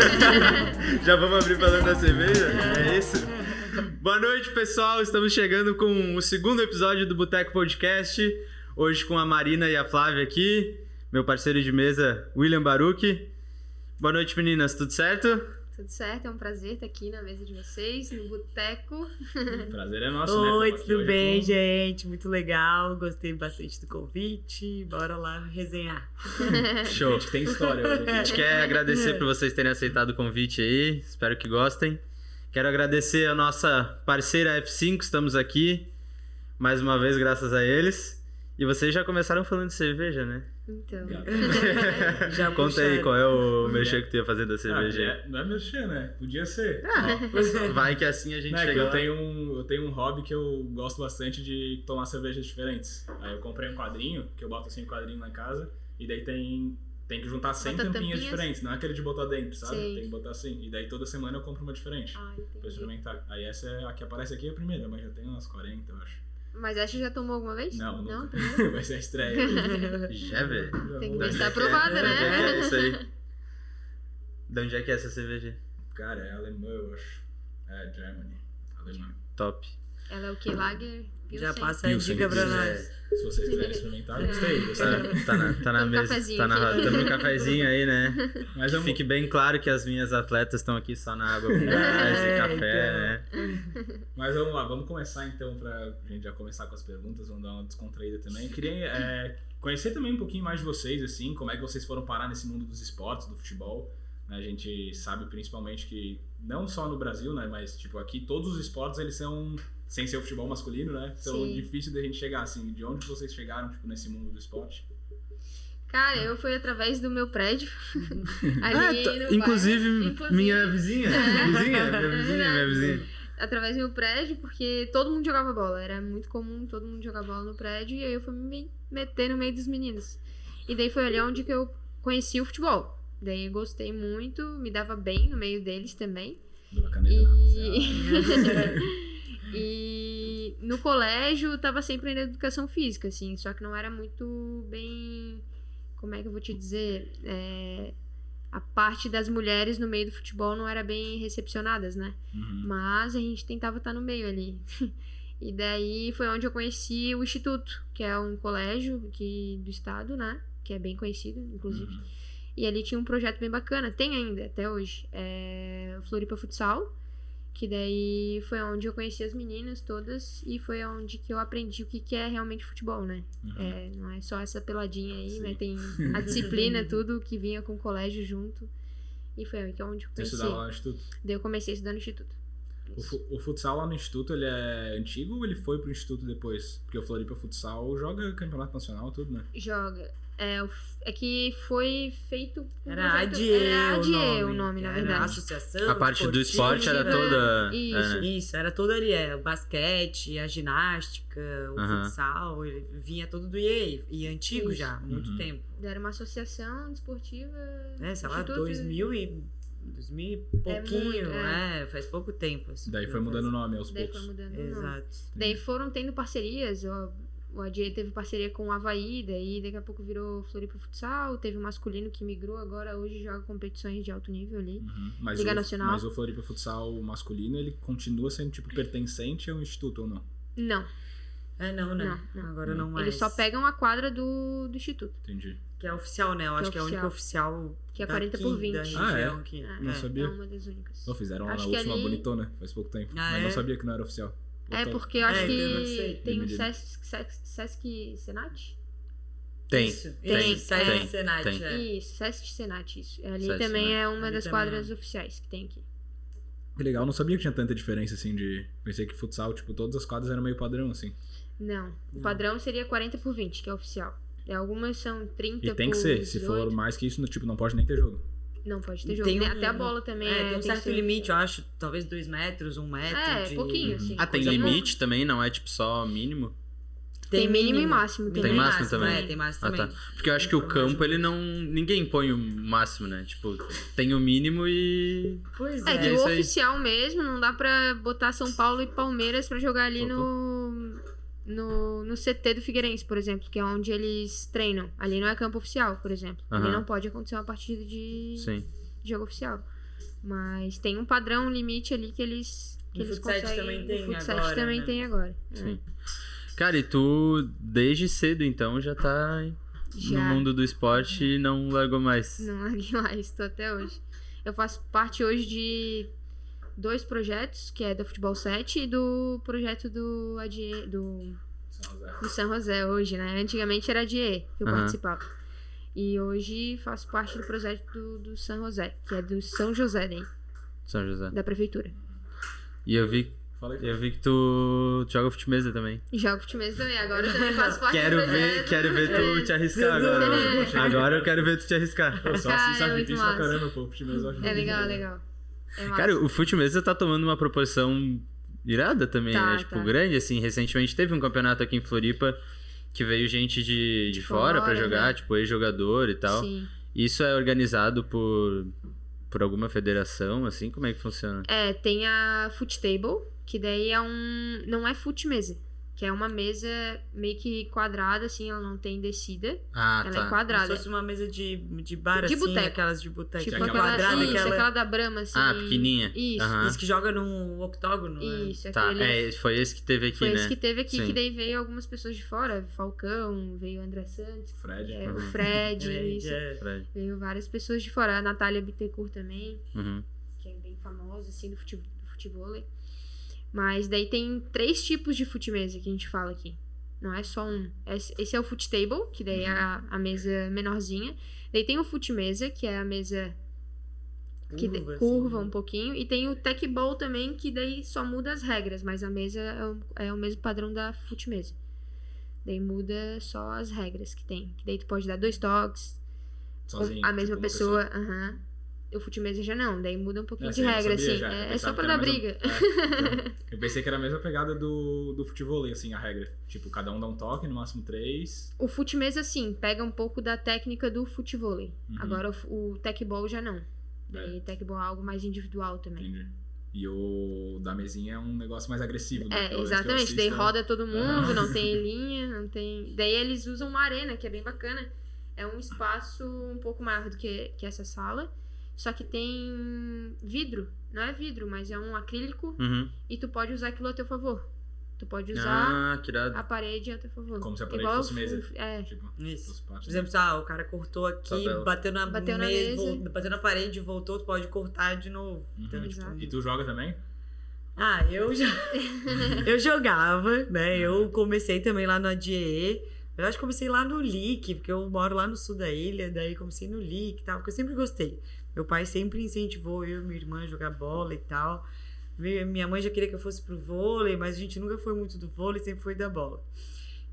Já vamos abrir falando da cerveja? É isso? Boa noite, pessoal. Estamos chegando com o segundo episódio do Boteco Podcast. Hoje com a Marina e a Flávia aqui. Meu parceiro de mesa, William Baruch. Boa noite, meninas. Tudo certo? Tudo certo, é um prazer estar aqui na mesa de vocês, no boteco. O prazer é nosso, né? Oi, Tamo aqui tudo bem, com- gente? Muito legal. Gostei bastante do convite. Bora lá resenhar. Show. A gente tem história hoje A gente quer agradecer por vocês terem aceitado o convite aí. Espero que gostem. Quero agradecer a nossa parceira F5, estamos aqui. Mais uma vez, graças a eles. E vocês já começaram falando de cerveja, né? Então. Já Conta aí qual é o mexer é. que tu ia fazer da Ah, cerveja. é- não é mexer, né? Podia ser. aí. Vai que assim a gente Não, é chega eu lá. tenho, um, eu tenho um hobby que eu gosto bastante de tomar cervejas diferentes. Aí eu comprei um quadrinho, que eu boto assim um quadrinho lá em casa, e daí tem, tem que juntar 100 Bota tampinhas tampinhas? diferentes, não é aquele de botar dentro, sabe? Sei. Tem que botar assim. E daí toda semana eu compro uma diferente. Ah, Pra experimentar. Aí essa é a que aparece aqui é a primeira, mas já tem umas 40, eu acho. Mas essa já tomou alguma vez? Não, Não? nunca. primeiro? Vai ser a estreia. Já, velho. Tem que ver se tá é que é? aprovada, é que é né? isso aí? De onde é que é essa cerveja? Cara, é alemã, eu acho. É, Germany. Alemã. Top. Ela é o que? Lager? Já Pilsen? passa a dica pra Pilsen, nós. Se vocês quiserem experimentar, gostei. gostei. Tá, tá na, tá na mesa. cafezinho Tá na roda. Um cafezinho aí, né? Mas vamos, Fique bem claro que as minhas atletas estão aqui só na água com gás e É, café, então. né? mas vamos lá, vamos começar então pra gente já começar com as perguntas, vamos dar uma descontraída também. Eu queria é, conhecer também um pouquinho mais de vocês, assim, como é que vocês foram parar nesse mundo dos esportes, do futebol. né? A gente sabe principalmente que, não só no Brasil, né, mas tipo aqui, todos os esportes eles são, sem ser o futebol masculino, né, são Sim. difícil da gente chegar, assim, de onde vocês chegaram, tipo, nesse mundo do esporte. Cara, eu fui através do meu prédio. ali Ah, tá. no inclusive, Inclusive, minha vizinha. É. Vizinha, minha vizinha, minha vizinha. Através do meu prédio, porque todo mundo jogava bola. Era muito comum todo mundo jogar bola no prédio. E aí eu fui me meter no meio dos meninos. E daí foi ali onde que eu conheci o futebol. Daí eu gostei muito, me dava bem no meio deles também. Caneta na E... e no colégio eu tava sempre na educação física, assim, só que não era muito bem. Como é que eu vou te dizer? É, A parte das mulheres no meio do futebol não era bem recepcionadas, né? Uhum. Mas a gente tentava estar no meio ali. E daí foi onde eu conheci o Instituto, que é um colégio aqui do estado, né? Que é bem conhecido, inclusive. Uhum. E ali tinha um projeto bem bacana, tem ainda até hoje, é o Floripa Futsal, que daí foi onde eu conheci as meninas todas e foi onde que eu aprendi o que, que é realmente futebol, né? Uhum. É, não é só essa peladinha aí, Sim. né? Tem a disciplina, tudo que vinha com o colégio junto. E foi aí que é onde eu Você conheci. estudava lá no Instituto? Daí eu comecei a estudar no Instituto. O, fu- o futsal lá no Instituto, ele é antigo ou ele foi pro Instituto depois? Porque o Floripa Futsal joga campeonato nacional, tudo, né? Joga. É, é que foi feito. um Era projeto- ADIE, era o ADIE nome. o nome, na Era verdade. Associação A parte do esporte era Desportiva. toda. Isso. é. Isso, era todo ali, é, o basquete, a ginástica, o Aham. futsal, ele vinha todo do IE, e antigo Isso. já, muito Uhum. tempo. Era uma associação desportiva. É, sei lá, Instituto- 2000 e, 2000 e pouquinho, muito, é. é, faz pouco tempo. Assim, Daí foi mudando o nome aos Daí poucos. foi mudando o nome. Exato. Daí foram tendo parcerias. ó, O ADIE teve parceria com o Havaí, daí daqui a pouco virou Floripa Futsal. Teve o masculino que migrou, agora hoje joga competições de alto nível ali. Uhum. Mas, Liga o, Nacional. mas o Floripa Futsal masculino, ele continua sendo, tipo, pertencente ao Instituto ou não? Não, É, não, né? Não, não. Agora não mais. eles só pegam a quadra do, do Instituto. Entendi. Que é oficial, né? Eu Que acho é que é a única oficial. Que é daqui, 40 por 20. Da Ah, é? aqui. É, Não É. sabia. É uma das únicas. Não, fizeram lá Acho na que última ali- bonitona, faz pouco tempo. Ah, mas não é? sabia que não era oficial. É, porque eu acho É, então eu que tem o Dividido. Sesc, Sesc, Sesc Senat? Tem. Isso, Tem, isso, Sesc tem, Senat, tem. é. Isso, Sesc Senat, isso. Ali Sesc também Senat. é uma Ali das quadras é. oficiais que tem aqui. Que legal, não sabia que tinha tanta diferença, assim, de... Pensei que futsal, tipo, todas as quadras eram meio padrão, assim. Não, o Não. padrão seria 40 por 20, que é oficial. E algumas são 30 E tem por que ser, se for 18. mais que isso, tipo, não pode nem ter jogo. Não pode ter jogo. tem Nem- um- Até a bola também É, é. tem um certo limite, eu acho. Talvez dois metros, um metro. É, de... pouquinho, assim. Ah, tem limite também, não é tipo só mínimo? Tem mínimo e máximo Tem, também. máximo também? É, tem máximo Ah, também. tá. Porque eu acho que o campo, ele não. Ninguém põe o máximo, né? Tipo, tem o mínimo e. Pois É, é. que É o oficial mesmo, não dá pra botar São Paulo e Palmeiras pra jogar ali no, no, no CT do Figueirense, por exemplo, que é onde eles treinam. Ali não é campo oficial, por exemplo. Ali Aham. não pode acontecer uma partida de, Sim. de jogo oficial. Mas tem um padrão, um limite ali que eles. Que No eles futsal conseguem. também tem no futsal agora, também né? tem agora. Sim. Cara, e tu, desde cedo, então, já tá no Já. mundo do esporte e não largou mais. Não larguei mais, tô até hoje. Eu faço parte hoje de dois projetos, que é do Futebol 7 e do projeto do ADE, do, São José. do San José hoje, né? Antigamente era ADE que eu Aham. participava. E hoje faço parte do projeto do, do San José, que é do São José, né? São José. Da prefeitura. E eu vi, eu vi que tu joga futimesa também. Jogo futebol também, agora eu também faço parte Quero do ver, quero ver tu te arriscar agora. É. Agora eu quero ver tu te arriscar. Pô, só assim é pra caramba, pô. Mesmo acho É legal, muito legal. É massa. Cara, o futimesa tá tomando uma proporção irada também, Tá, né? Tipo, tá. grande, assim. Recentemente teve um campeonato aqui em Floripa que veio gente de, de, fora, pra fora, jogar, né? tipo, ex-jogador e tal. Sim. Isso é organizado por, por alguma federação, assim? Como é que funciona? É, tem a foot table, que daí é um. Não é foot mesa. Que é uma mesa meio que quadrada, assim, ela não tem descida. Ah, ela é Como quadrada. se fosse uma mesa de, de bar, De assim, aquelas de boteco. Tipo aquela aquela, quadrada, isso, aquela... aquela da Brahma, assim. Ah, pequenininha. Isso. Isso que joga num octógono, né? isso. Tá, aquele é, foi esse que teve aqui, foi né? esse que teve aqui, Sim. que daí veio algumas pessoas de fora. Falcão, veio o André Santos, Fred. é, Uhum. o Fred, É, isso. é. Fred. Veio várias pessoas de fora. A Natália Bittencourt também. Uhum. que é bem famosa, assim, do fute- do futevôlei. Mas daí tem três tipos de futimesa que a gente fala aqui. Não é só um. Esse esse é o foot table, que daí é a, a mesa menorzinha. Daí tem o foot mesa, que é a mesa que de- Curva, curva assim. um pouquinho. E tem o tech ball também, que daí só muda as regras, mas a mesa é o, é o mesmo padrão da foot mesa. Daí muda só as regras que tem. Que daí tu pode dar dois toques, Sozinho. a mesma tipo, uma pessoa, aham. O futimesa já não, daí muda um pouquinho É, de regra, assim. já, eu É, é só pra dar mesma- briga. É, eu pensei que era a mesma pegada do, do futebol, assim, a regra. Tipo, cada um dá um toque, no máximo três. O futimesa, sim, pega um pouco da técnica do futevôlei. Uhum. Agora o, o já não. Daí ball é algo mais individual também. Entendi. E o da mesinha é um negócio mais agressivo, né? É, exatamente. Daí assisto, roda todo mundo, Ah. não tem linha, não tem. Daí eles usam uma arena, que é bem bacana. É um espaço um pouco maior do que, que essa sala. Só que tem vidro. Não é vidro, mas é um acrílico. Uhum. E tu pode usar aquilo a teu favor. Tu pode usar Ah, a parede a teu favor. Como se a parede Igual fosse mesa. É. Tipo, Isso. Por exemplo, ah, o cara cortou aqui, Tabela. bateu na, Bateu na mesa, mesa. bateu na parede, voltou, tu pode cortar de novo. Uhum. Então, tipo. E tu joga também? Ah, eu já. eu jogava, né? Eu comecei também lá no ADE. Eu acho que comecei lá no LIC, porque eu moro lá no sul da ilha, daí comecei no LIC e tal, porque eu sempre gostei. Meu pai sempre incentivou eu e minha irmã a jogar bola e tal. Mi- Minha mãe já queria que eu fosse pro vôlei, mas a gente nunca foi muito do vôlei, sempre foi da bola.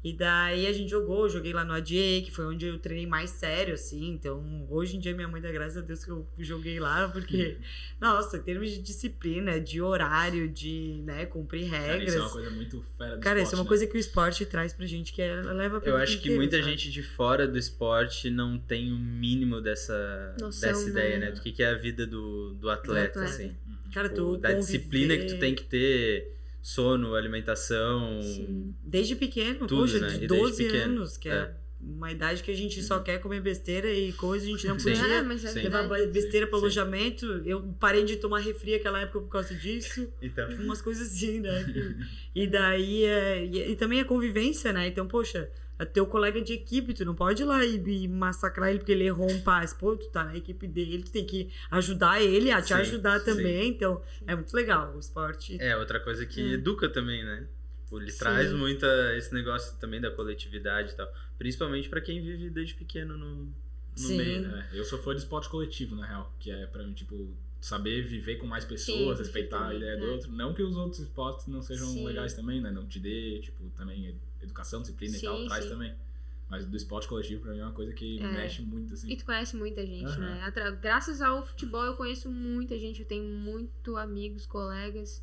E daí a gente jogou, eu joguei lá no ADE, que foi onde eu treinei mais sério, assim. Então, hoje em dia, minha mãe dá graças a Deus que eu joguei lá, porque, nossa, em termos de disciplina, de horário, de, né, cumprir Cara, regras. isso é uma coisa muito fera do Cara, esporte, isso é uma né? coisa que o esporte traz pra gente, que é, leva pra Eu vida acho que inteira, muita sabe? gente de fora do esporte não tem o mínimo dessa, Noção, dessa ideia, né? né? Do que, que é a vida do, do atleta, atleta. assim. Cara, Tipo, tu da disciplina que tu conviver- tem que ter, sono, alimentação. Sim. Desde pequeno, Tudo, poxa, né? De desde 12 pequeno. anos, que é. É. uma idade que a gente só quer comer besteira e coisa, a gente não Sim. podia mas é Sim. levar besteira sim. alojamento. Eu parei de tomar refri aquela época por causa disso. Então. umas coisas assim, né? E daí, é, e, e também a convivência, né? Então, poxa, é teu colega de equipe, tu não pode ir lá e, e massacrar ele porque ele errou um passe. Pô, tu tá na equipe dele, tu tem que ajudar ele a te Sim, ajudar sim. também. Então, é muito legal o esporte. É, outra coisa que Hum. educa também, né? Tipo, Ele Sim. traz muita esse negócio também da coletividade e tal. Principalmente pra quem vive desde pequeno no, no Sim. meio. né? É, eu sou fã de esporte coletivo, na real. Que é pra mim, tipo, saber viver com mais pessoas, Sim, respeitar a ideia do é. outro. Não que os outros esportes não sejam Sim. legais também, né? Não te dê, tipo, também educação, disciplina e Sim, tal, traz sim. também. Mas do esporte coletivo, pra mim, é uma coisa que É. mexe muito, assim. E tu conhece muita gente, Aham. né? Atra- Graças ao futebol eu conheço muita gente, eu tenho muito amigos, colegas.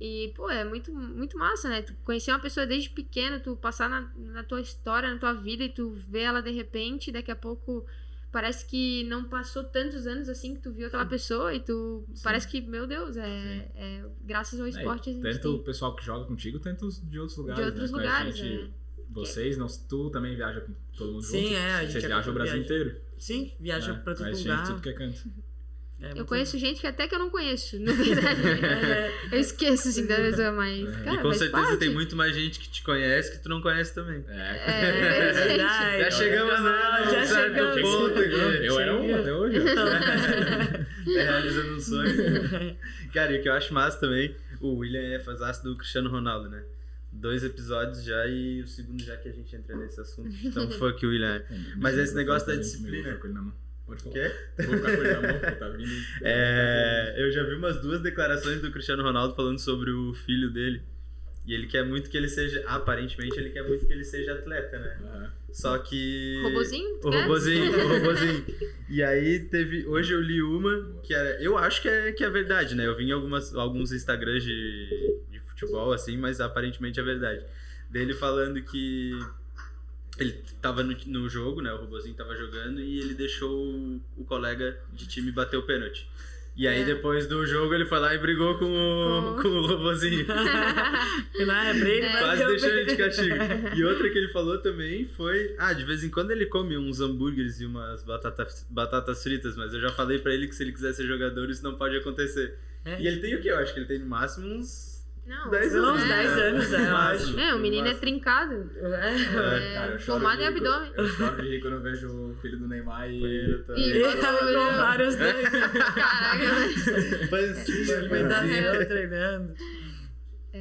E, pô, é muito, muito massa, né? Tu conhecer uma pessoa desde pequena, tu passar na, na tua história, na tua vida e tu ver ela de repente, daqui a pouco parece que não passou tantos anos assim que tu viu aquela pessoa e tu. Sim. Parece que, meu Deus, é, é graças ao É, esporte a gente tanto o tem. pessoal que joga contigo, tanto os de outros lugares. De outros né? Lugares, gente- né? Vocês, não, tu também viaja com todo mundo Sim, junto. é, a gente Vocês é viajam o Brasil viaja. inteiro. Sim, viaja né? pra todo lugar. gente tudo que é canto. É Eu conheço gente que até que eu não conheço, na verdade. eu esqueço, assim, da pessoa, mas. Cara, e com certeza parte. tem muito mais gente que te conhece que tu não conhece também. É, É, verdade. Já chegamos Ah, no já chegamos. eu era um até hoje. É realizando um sonho. Cara, e o que eu acho massa também, o William é fãzaço do Cristiano Ronaldo, né? Dois episódios já e o segundo já que a gente entra nesse assunto. Então, fuck o William. Mas esse negócio da disciplina-. Pode falar. Quê? Vou ficar com ele na mão, porque tá vindo. É, eu já vi umas duas declarações do Cristiano Ronaldo falando sobre o filho dele. E ele quer muito que ele seja. Aparentemente, ele quer muito que ele seja atleta, né? Aham. Só que. Robozinho? O robozinho, o robozinho. E aí teve. Hoje eu li uma que era. Eu acho que é, que é verdade, né? Eu vi em algumas, alguns Instagrams de, de futebol, assim, mas aparentemente é verdade. Dele falando que. Ele tava no, no jogo, né? O robozinho tava jogando e ele deixou o, o colega de time bater o pênalti. E aí, É. depois do jogo, ele foi lá e brigou com o, Com- com o robozinho. Não, é pra ele, É. Quase deixou ele de castigo. E outra que ele falou também foi. Ah, de vez em quando ele come uns hambúrgueres e umas batatas, batatas fritas, mas eu já falei pra ele que se ele quiser ser jogador, isso não pode acontecer. É. E ele tem o quê? Eu acho que ele tem no máximo uns. Não, 10 Sei lá, uns anos. 10 anos, é, eu acho. Meu, o menino é trincado. É. É, Cara, eu choro formado em abdômen. quando- Eu choro de rir quando eu vejo o filho do Neymar e. Eita. E- Ele tava com vários dois. Caraca, Pancinha, Cuidado, pancinha. treinando.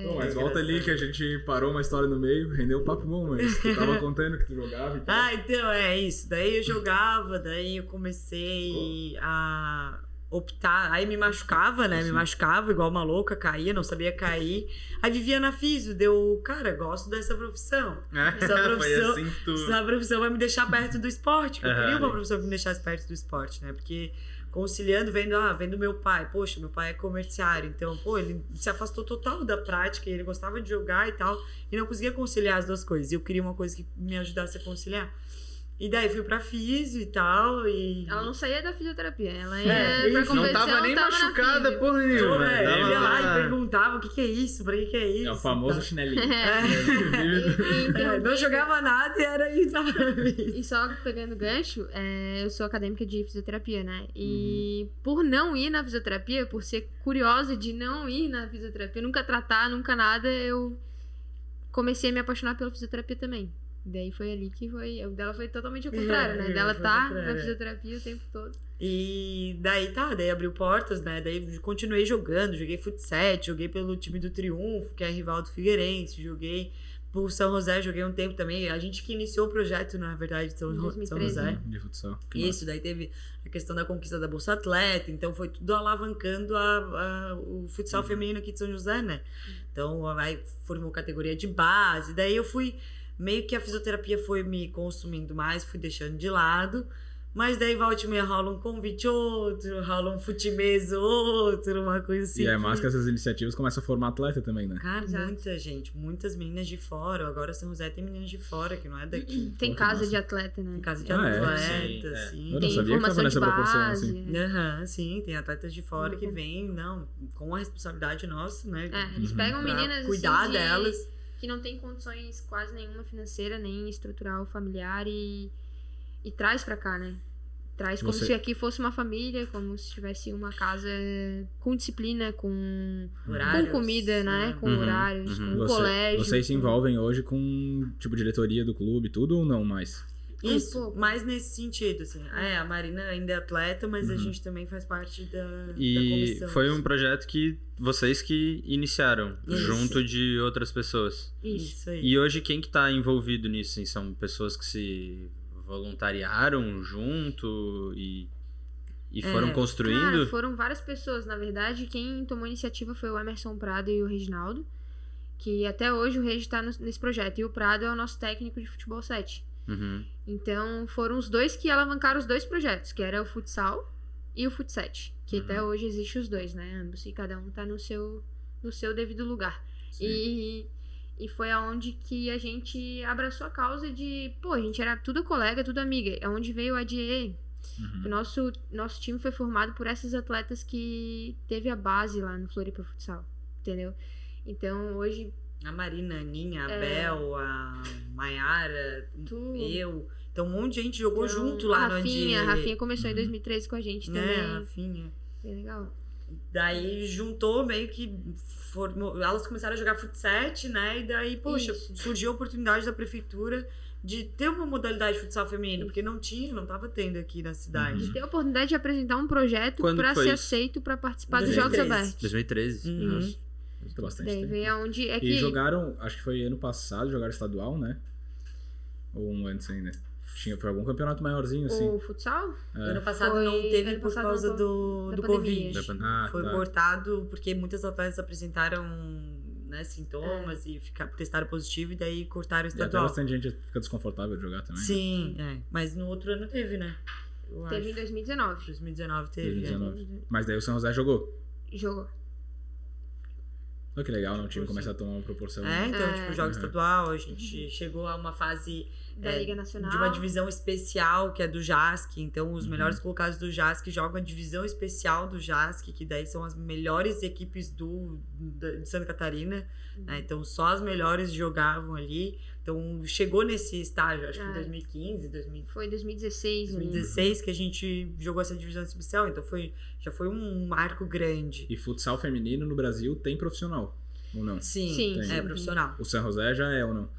Bom, mas volta ali que a gente parou uma história no meio, rendeu um papo bom, mas tu tava contando que tu jogava e tal. Ah, então é isso. Daí eu jogava, daí eu comecei a optar. Aí me machucava, né? Me machucava igual uma louca, caía, não sabia cair. Aí vivia na físio, deu, cara, gosto dessa profissão. Essa Foi profissão- assim tu. Essa profissão vai me deixar perto do esporte. que Eu queria uma profissão que me deixasse perto do esporte, né? Porque conciliando, vendo, ah, vendo meu pai, poxa, meu pai é comerciário, então, pô, ele se afastou total da prática, ele gostava de jogar e tal, e não conseguia conciliar as duas coisas. E eu queria uma coisa que me ajudasse a conciliar. E daí fui pra físio e tal, e. Ela não saía da fisioterapia, ela ia É, pra isso. Não competição, tava nem tava machucada, porra Pô, nenhuma. eu ia lá e perguntava o que, que é isso, pra que, que é isso. É o famoso e chinelinho. tal. É. É, não jogava nada e era isso. E só pegando gancho, é, eu sou acadêmica de fisioterapia, né? E Uhum. por não ir na fisioterapia, por ser curiosa de não ir na fisioterapia, nunca tratar, nunca nada, eu comecei a me apaixonar pela fisioterapia também. Daí foi ali que foi. O dela foi totalmente ao contrário, É, né? Dela tá contrário, na é. fisioterapia o tempo todo. E daí tá, daí abriu portas, né? Daí continuei jogando, joguei futsal, joguei pelo time do Triunfo, que é rival do Figueirense, joguei por São José, joguei um tempo também. A gente que iniciou o projeto, na verdade, de São, São 2013, José. né? De futsal. Que Isso, daí teve a questão da conquista da Bolsa Atleta, então foi tudo alavancando a, a- o futsal Uhum. feminino aqui de São José, né? Então aí formou categoria de base, daí eu fui, meio que a fisioterapia foi me consumindo mais, fui deixando de lado, mas daí volta e meia rola um convite outro, rola um futimês outro, uma coisa assim. E é massa que essas iniciativas começam a formar atleta também, né? Cara, Exato. muita gente, muitas meninas de fora, agora São José tem meninas de fora, que não é daqui. Tem Pô, que casa de atleta, né? Tem casa de Ah, é? atleta, Sim, é. assim. Eu não Tem sabia que tava formação nessa de proporção, base. assim. Aham, sim, tem atletas de fora que Uhum. vêm, não, com a responsabilidade nossa, né? É, eles Uhum. pegam pra meninas assim, cuidar de- delas. Que não tem condições quase nenhuma financeira, nem estrutural familiar e, e traz pra cá, né? Traz como Você- se aqui fosse uma família, como se tivesse uma casa com disciplina, com, Horários, com comida, né? Com Uhum, horários, uhum. com Você- colégio. vocês se envolvem hoje com, tipo, diretoria do clube, tudo ou não mais? Um Isso, pouco. mais nesse sentido, assim. É, a Marina ainda é atleta, mas a Uhum. gente também faz parte da, da E comissão. foi um assim. projeto que vocês que iniciaram, Isso. junto de outras pessoas. Isso. Isso aí. E hoje quem que tá envolvido nisso? assim? São pessoas que se voluntariaram junto e, e foram É. construindo? Cara, foram várias pessoas. Na verdade, quem tomou a iniciativa foi o Emerson Prado e o Reginaldo. Que até hoje o Regi tá no- nesse projeto. E o Prado é o nosso técnico de futebol 7. Uhum. Então foram os dois que alavancaram os dois projetos, que era o futsal e o futset, que Uhum. até hoje existe os dois, né? Ambos e cada um tá no seu no seu devido lugar. E e foi aonde que a gente abraçou a causa de, pô, a gente era tudo colega, tudo amiga. É onde veio a DE. Uhum. O nosso nosso time foi formado por essas atletas que teve a base lá no Floripa Futsal, entendeu? Então, hoje A Marina, a Aninha, a É. Bel, a Maiara, eu. Então um monte de gente jogou Então, junto lá no Rafinha, dia. a Rafinha começou em Uhum. 2013 com a gente Né, também. a Rafinha. Bem legal. Daí juntou meio que formou, elas começaram a jogar futsal, né? E daí, poxa, Isso. surgiu a oportunidade da prefeitura de ter uma modalidade de futsal feminino, porque não tinha, não tava tendo aqui na cidade. De ter a oportunidade de apresentar um projeto foi ser isso? aceito pra participar dos Jogos 2013. Abertos. 2013. Uhum. Nossa. Tem bastante Daí tempo. veio aonde é E que jogaram, acho que foi ano passado, jogaram estadual, né? Ou um antes ainda. Tinha, foi algum campeonato maiorzinho, assim. o futsal É. Ano passado Foi- não teve ano por causa do, do pandemia. Covid. Ah, Foi tá. cortado porque muitas atletas apresentaram né, sintomas É. e ficaram, testaram positivo e daí cortaram o E até estadual. bastante gente fica desconfortável de jogar também. né? Sim, é. Mas no outro ano teve, né? Eu teve em acho. 2019. 2019 teve. 2019. Mas daí o São José jogou. Jogou. Olha que legal, né? O time começa a tomar uma proporção. É, é então, É. tipo, jogo Uhum. estadual, a gente chegou a uma fase Da É, Liga Nacional. de uma divisão especial, que é do JASC. Então, os Uhum. melhores colocados do JASC jogam a divisão especial do JASC, que daí são as melhores equipes do, da- de Santa Catarina. Uhum. né? Então, só as melhores jogavam ali. Então, chegou nesse estágio, acho que em É. 2015, 2000 Foi 2016. ali. 2016, que a gente jogou essa divisão especial. Então, foi, já foi um marco grande. E futsal feminino no Brasil tem profissional. Ou não? Sim, Sim, é sim. profissional. O San José já é ou não?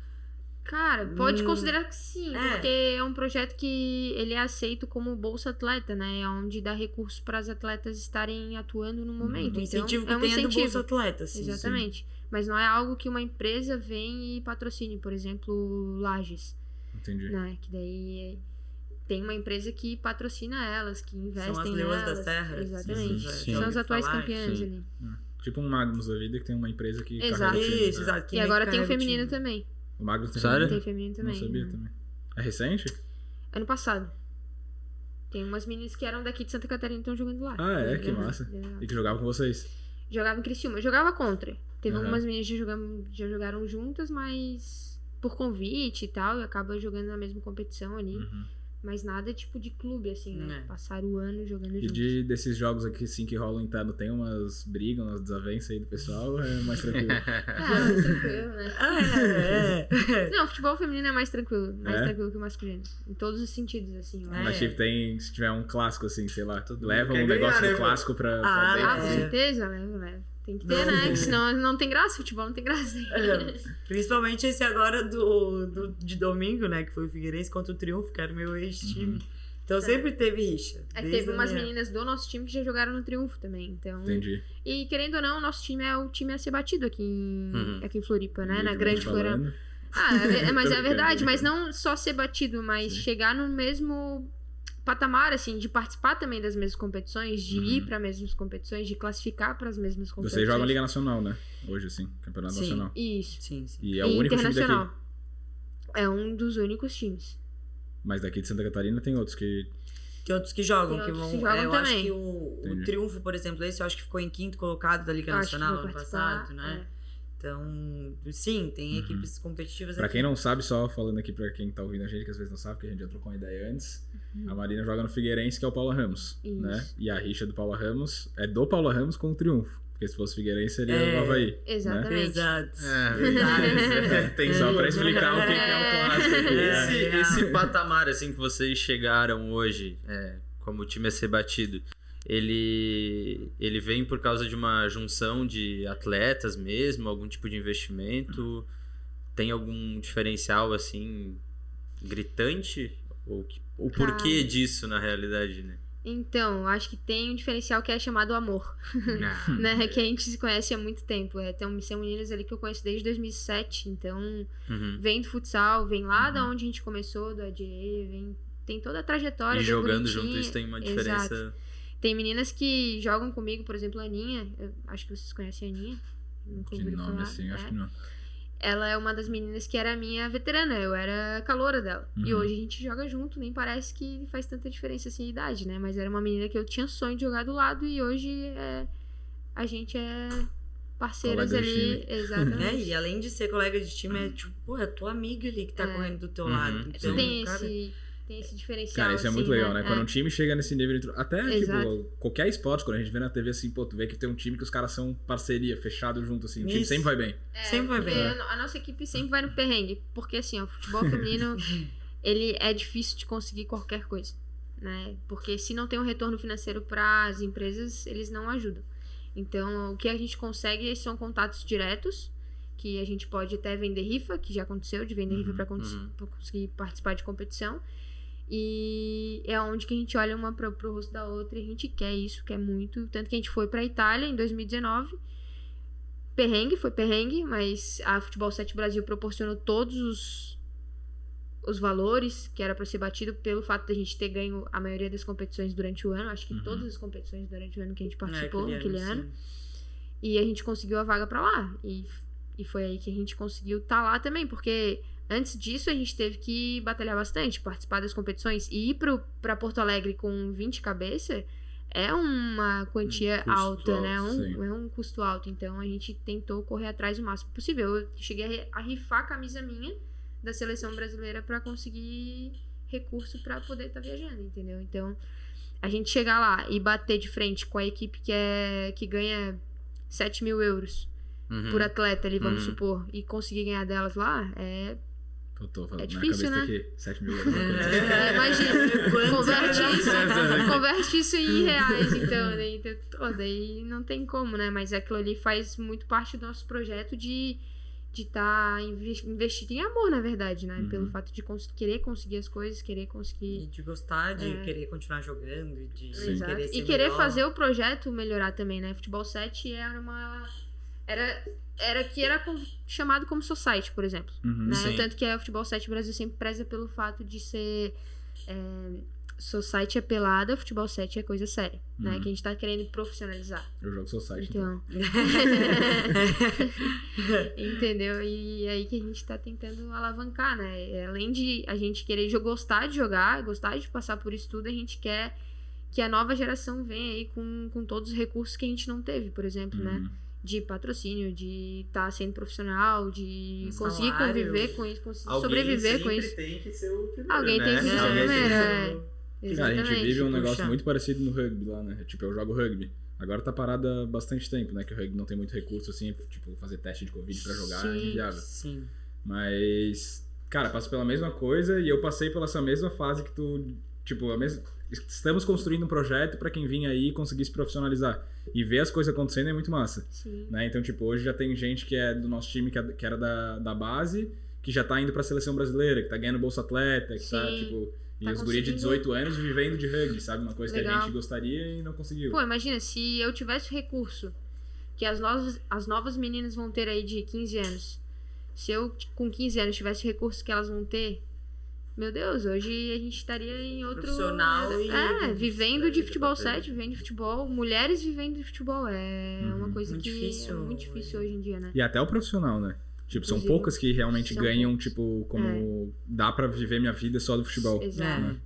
Cara, pode Hum, considerar que sim, é. porque é um projeto que ele é aceito como Bolsa Atleta, né? É onde dá recursos para as atletas estarem atuando no momento. O incentivo então, que é um tem é do incentivo. Bolsa Atleta, sim. sim. Mas não é algo que uma empresa vem e patrocine, por exemplo, Lages, Entendi. né? Que daí tem uma empresa que patrocina elas, que investem São as Leoas nelas. das Terras. Exatamente. Sim, sim. São as atuais falar, campeãs sim. ali. Tipo um Magnus da vida que tem uma empresa que Exato. carrega o time. Isso, É. exato. que E agora tem o feminino time. também. O Magnus tem Sério? Tem feminino também. Não sabia né? também. É recente? Ano passado. Tem umas meninas que eram daqui de Santa Catarina e estão jogando lá. Ah, é? Que massa. E que jogava com vocês. Jogava em Criciúma. Eu jogava contra. Teve Aham. algumas meninas que já, jogam, já jogaram juntas, mas por convite e tal, e acaba jogando na mesma competição ali. Uhum. Mas nada tipo de clube, assim, né? É. Passaram o ano jogando E juntos. de, desses jogos aqui, assim, que rolam interno, tem umas brigas, umas desavenças aí do pessoal, é mais tranquilo? Ah, mais tranquilo, né? Ah, é, é. Não, o futebol feminino é mais tranquilo. Mais É? tranquilo que o masculino. Em todos os sentidos, assim. É. acho. Mas tipo, tem, se tiver um clássico, assim, sei lá, Todo leva um quer negócio ganhar, do né, clássico pra, pra Ah, Ah, com assim. certeza, leva, leva. Tem que ter, Não. né? Que senão não tem graça. Futebol não tem graça. É, Principalmente esse agora do, do- de domingo, né? Que foi o Figueirense contra o Triunfo, que era o meu ex-time. Uhum. Então sempre teve rixa. É teve umas minha- meninas do nosso time que já jogaram no Triunfo também. Então. Entendi. E querendo ou não, o nosso time é o time a ser batido aqui em, Uhum. aqui em Floripa, né? Na Humildemente Grande Florianópolis. falando. Ah, é- é- mas é verdade, mas não só ser batido, mas Sim. chegar no mesmo patamar, assim, de participar também das mesmas competições, de Uhum. ir para as mesmas competições, de classificar para as mesmas competições. Vocês jogam Liga Nacional, né? Hoje, assim, Campeonato Sim. Nacional. Isso. Sim, sim. E é e o único time internacional. daqui. É um dos únicos times. Mas daqui de Santa Catarina tem outros que. Tem outros que jogam, Tem que outros vão. que jogam é, eu acho também. que o, o. Triunfo, por exemplo, esse eu acho que ficou em quinto colocado da Liga acho Nacional ano passado, né? é. Então, sim, tem Uhum. equipes competitivas Pra aqui. quem não sabe, só falando aqui pra quem tá ouvindo a gente, que às vezes não sabe, porque a gente já trocou uma ideia antes. A Marina joga no Figueirense, que é o Paula Ramos, Isso. né? E a rixa do Paula Ramos é do Paula Ramos com o Triunfo. Porque se fosse Figueirense, seria É. o Havaí. Exatamente. Exato. É, Verdade. tem Só pra explicar o que, que é um clássico. Esse, É. esse patamar assim que vocês chegaram hoje, é, como o time a ser batido, ele, ele vem por causa de uma junção de atletas mesmo, algum tipo de investimento? Tem algum diferencial assim gritante? Ou que- o porquê disso na realidade, né? Então, acho que tem um diferencial que é chamado amor, Ah, né? Que a gente se conhece há muito tempo. É, tem, são meninas ali que eu conheço desde 2007, então uhum. vem do futsal, vem lá da onde a gente começou, do ADE, vem, tem toda a trajetória. E jogando bonitinha. junto isso tem uma Exato. Tem meninas que jogam comigo, por exemplo, a Aninha. Eu acho que vocês conhecem a Aninha. Nunca De nome falar. assim, acho É. que não. Ela é uma das meninas que era minha veterana, eu era caloura dela. E Uhum. hoje a gente joga junto, nem parece que faz tanta diferença assim a idade, né? Mas era uma menina que eu tinha sonho de jogar do lado e hoje é... a gente é parceiras ali. time. Exatamente. É, e além de ser colega de time, é tipo, pô, é tua amiga ali que tá É. correndo do teu Uhum. lado. É Então, tem, cara, esse, tem esse diferencial. Cara, isso é assim, muito legal, né? É. Quando um time chega nesse nível, de- até Exato. tipo, qualquer esporte, quando a gente vê na TV assim, pô, tu vê que tem um time que os caras são parceria, fechado junto, assim, o time sempre vai bem. É, Sempre vai bem. A nossa equipe sempre vai no perrengue. Porque assim, ó, o futebol feminino, ele é difícil de conseguir qualquer coisa. né? Porque se não tem um retorno financeiro para as empresas, eles não ajudam. Então, o que a gente consegue são contatos diretos, que a gente pode até vender rifa, que já aconteceu, de vender rifa para uhum. conseguir participar de competição. E é onde que a gente olha uma pro, pro rosto da outra e a gente quer isso, quer muito. Tanto que a gente foi pra Itália em 2019. Perrengue, foi perrengue, mas a Futebol 7 Brasil proporcionou todos os, os valores que era para ser batido pelo fato de a gente ter ganho a maioria das competições durante o ano. Acho que Uhum. todas as competições durante o ano que a gente É, participou, aquele naquele ano, sim. E a gente conseguiu a vaga pra lá. E, e foi aí que a gente conseguiu estar lá também, porque antes disso a gente teve que batalhar bastante, participar das competições. E ir pro, pra Porto Alegre com 20 cabeça é uma quantia custo alta, né? alto, Um- sim. é um custo alto. Então a gente tentou correr atrás o máximo possível. Eu cheguei a ri- a rifar a camisa minha da seleção brasileira pra conseguir recurso pra poder estar viajando, entendeu? Então a gente chegar lá e bater de frente com a equipe que é que ganha 7 mil euros Uhum. por atleta ali, vamos Uhum. supor, e conseguir ganhar delas lá, é. Eu tô falando É na difícil, cabeça né? aqui, 7 mil euros. é, imagina, converte isso, converte isso em reais, então, daí, então, pô, daí não tem como, né? Mas aquilo ali faz muito parte do nosso projeto de de estar investido em amor, na verdade, né? Uhum. Pelo fato de cons- querer conseguir as coisas, querer conseguir E de gostar, de É. querer continuar jogando, de Sim. Exato. querer ser E querer melhor. fazer o projeto melhorar também, né? Futebol 7 era uma. Era, era que era chamado como society, por exemplo. Uhum. né? Tanto que a Futebol 7 Brasil sempre preza pelo fato de ser. É, society é pelada, futebol 7 é coisa séria, né? Uhum. Que a gente tá querendo profissionalizar. Eu jogo Society, então. Então. Entendeu? E é aí que a gente tá tentando alavancar, né? É, Além de a gente querer gostar de jogar, gostar de passar por isso tudo, a gente quer que a nova geração venha aí com, com todos os recursos que a gente não teve, por exemplo, né? De patrocínio, de estar sendo profissional, de Um conseguir salário. conviver com isso, conseguir Alguém sobreviver com isso. tem que ser o primeiro, Alguém né? tem que ser o Alguém primeiro, tem que é. ser o- Cara, a gente vive um Puxa. negócio muito parecido no rugby lá, né? Tipo, eu jogo rugby. Agora tá parado há bastante tempo, né? Que o rugby não tem muito recurso, assim, tipo, fazer teste de Covid pra jogar é Sim. inviável. Sim. Mas, cara, passo pela mesma coisa e eu passei pela essa mesma fase que tu, tipo, a mes... estamos construindo um projeto pra quem vinha aí conseguir se profissionalizar. E ver as coisas acontecendo é muito massa, né? Então, tipo, hoje já tem gente que é do nosso time, que é- que era da, da base, que já tá indo pra seleção brasileira, que tá ganhando Bolsa Atleta, que tá, Sim. tipo... E Tá os guri de conseguindo- 18 anos vivendo de rugby, sabe? Uma coisa que a Legal. gente gostaria e não conseguiu. Pô, imagina, se eu tivesse recurso que as novas, as novas meninas vão ter aí de 15 anos. Se eu, com 15 anos, tivesse recurso que elas vão ter, meu Deus, hoje a gente estaria em outro. Profissional e- É, vivendo de É, futebol papel. 7, vivendo de futebol. Mulheres vivendo de futebol. É Uhum. uma coisa Muito que difícil é muito difícil hoje. em dia, né? E até o profissional, né? Tipo, são Inclusive, poucas que realmente ganham, poucas. tipo, como dá pra viver minha vida só do futebol. Exato. né?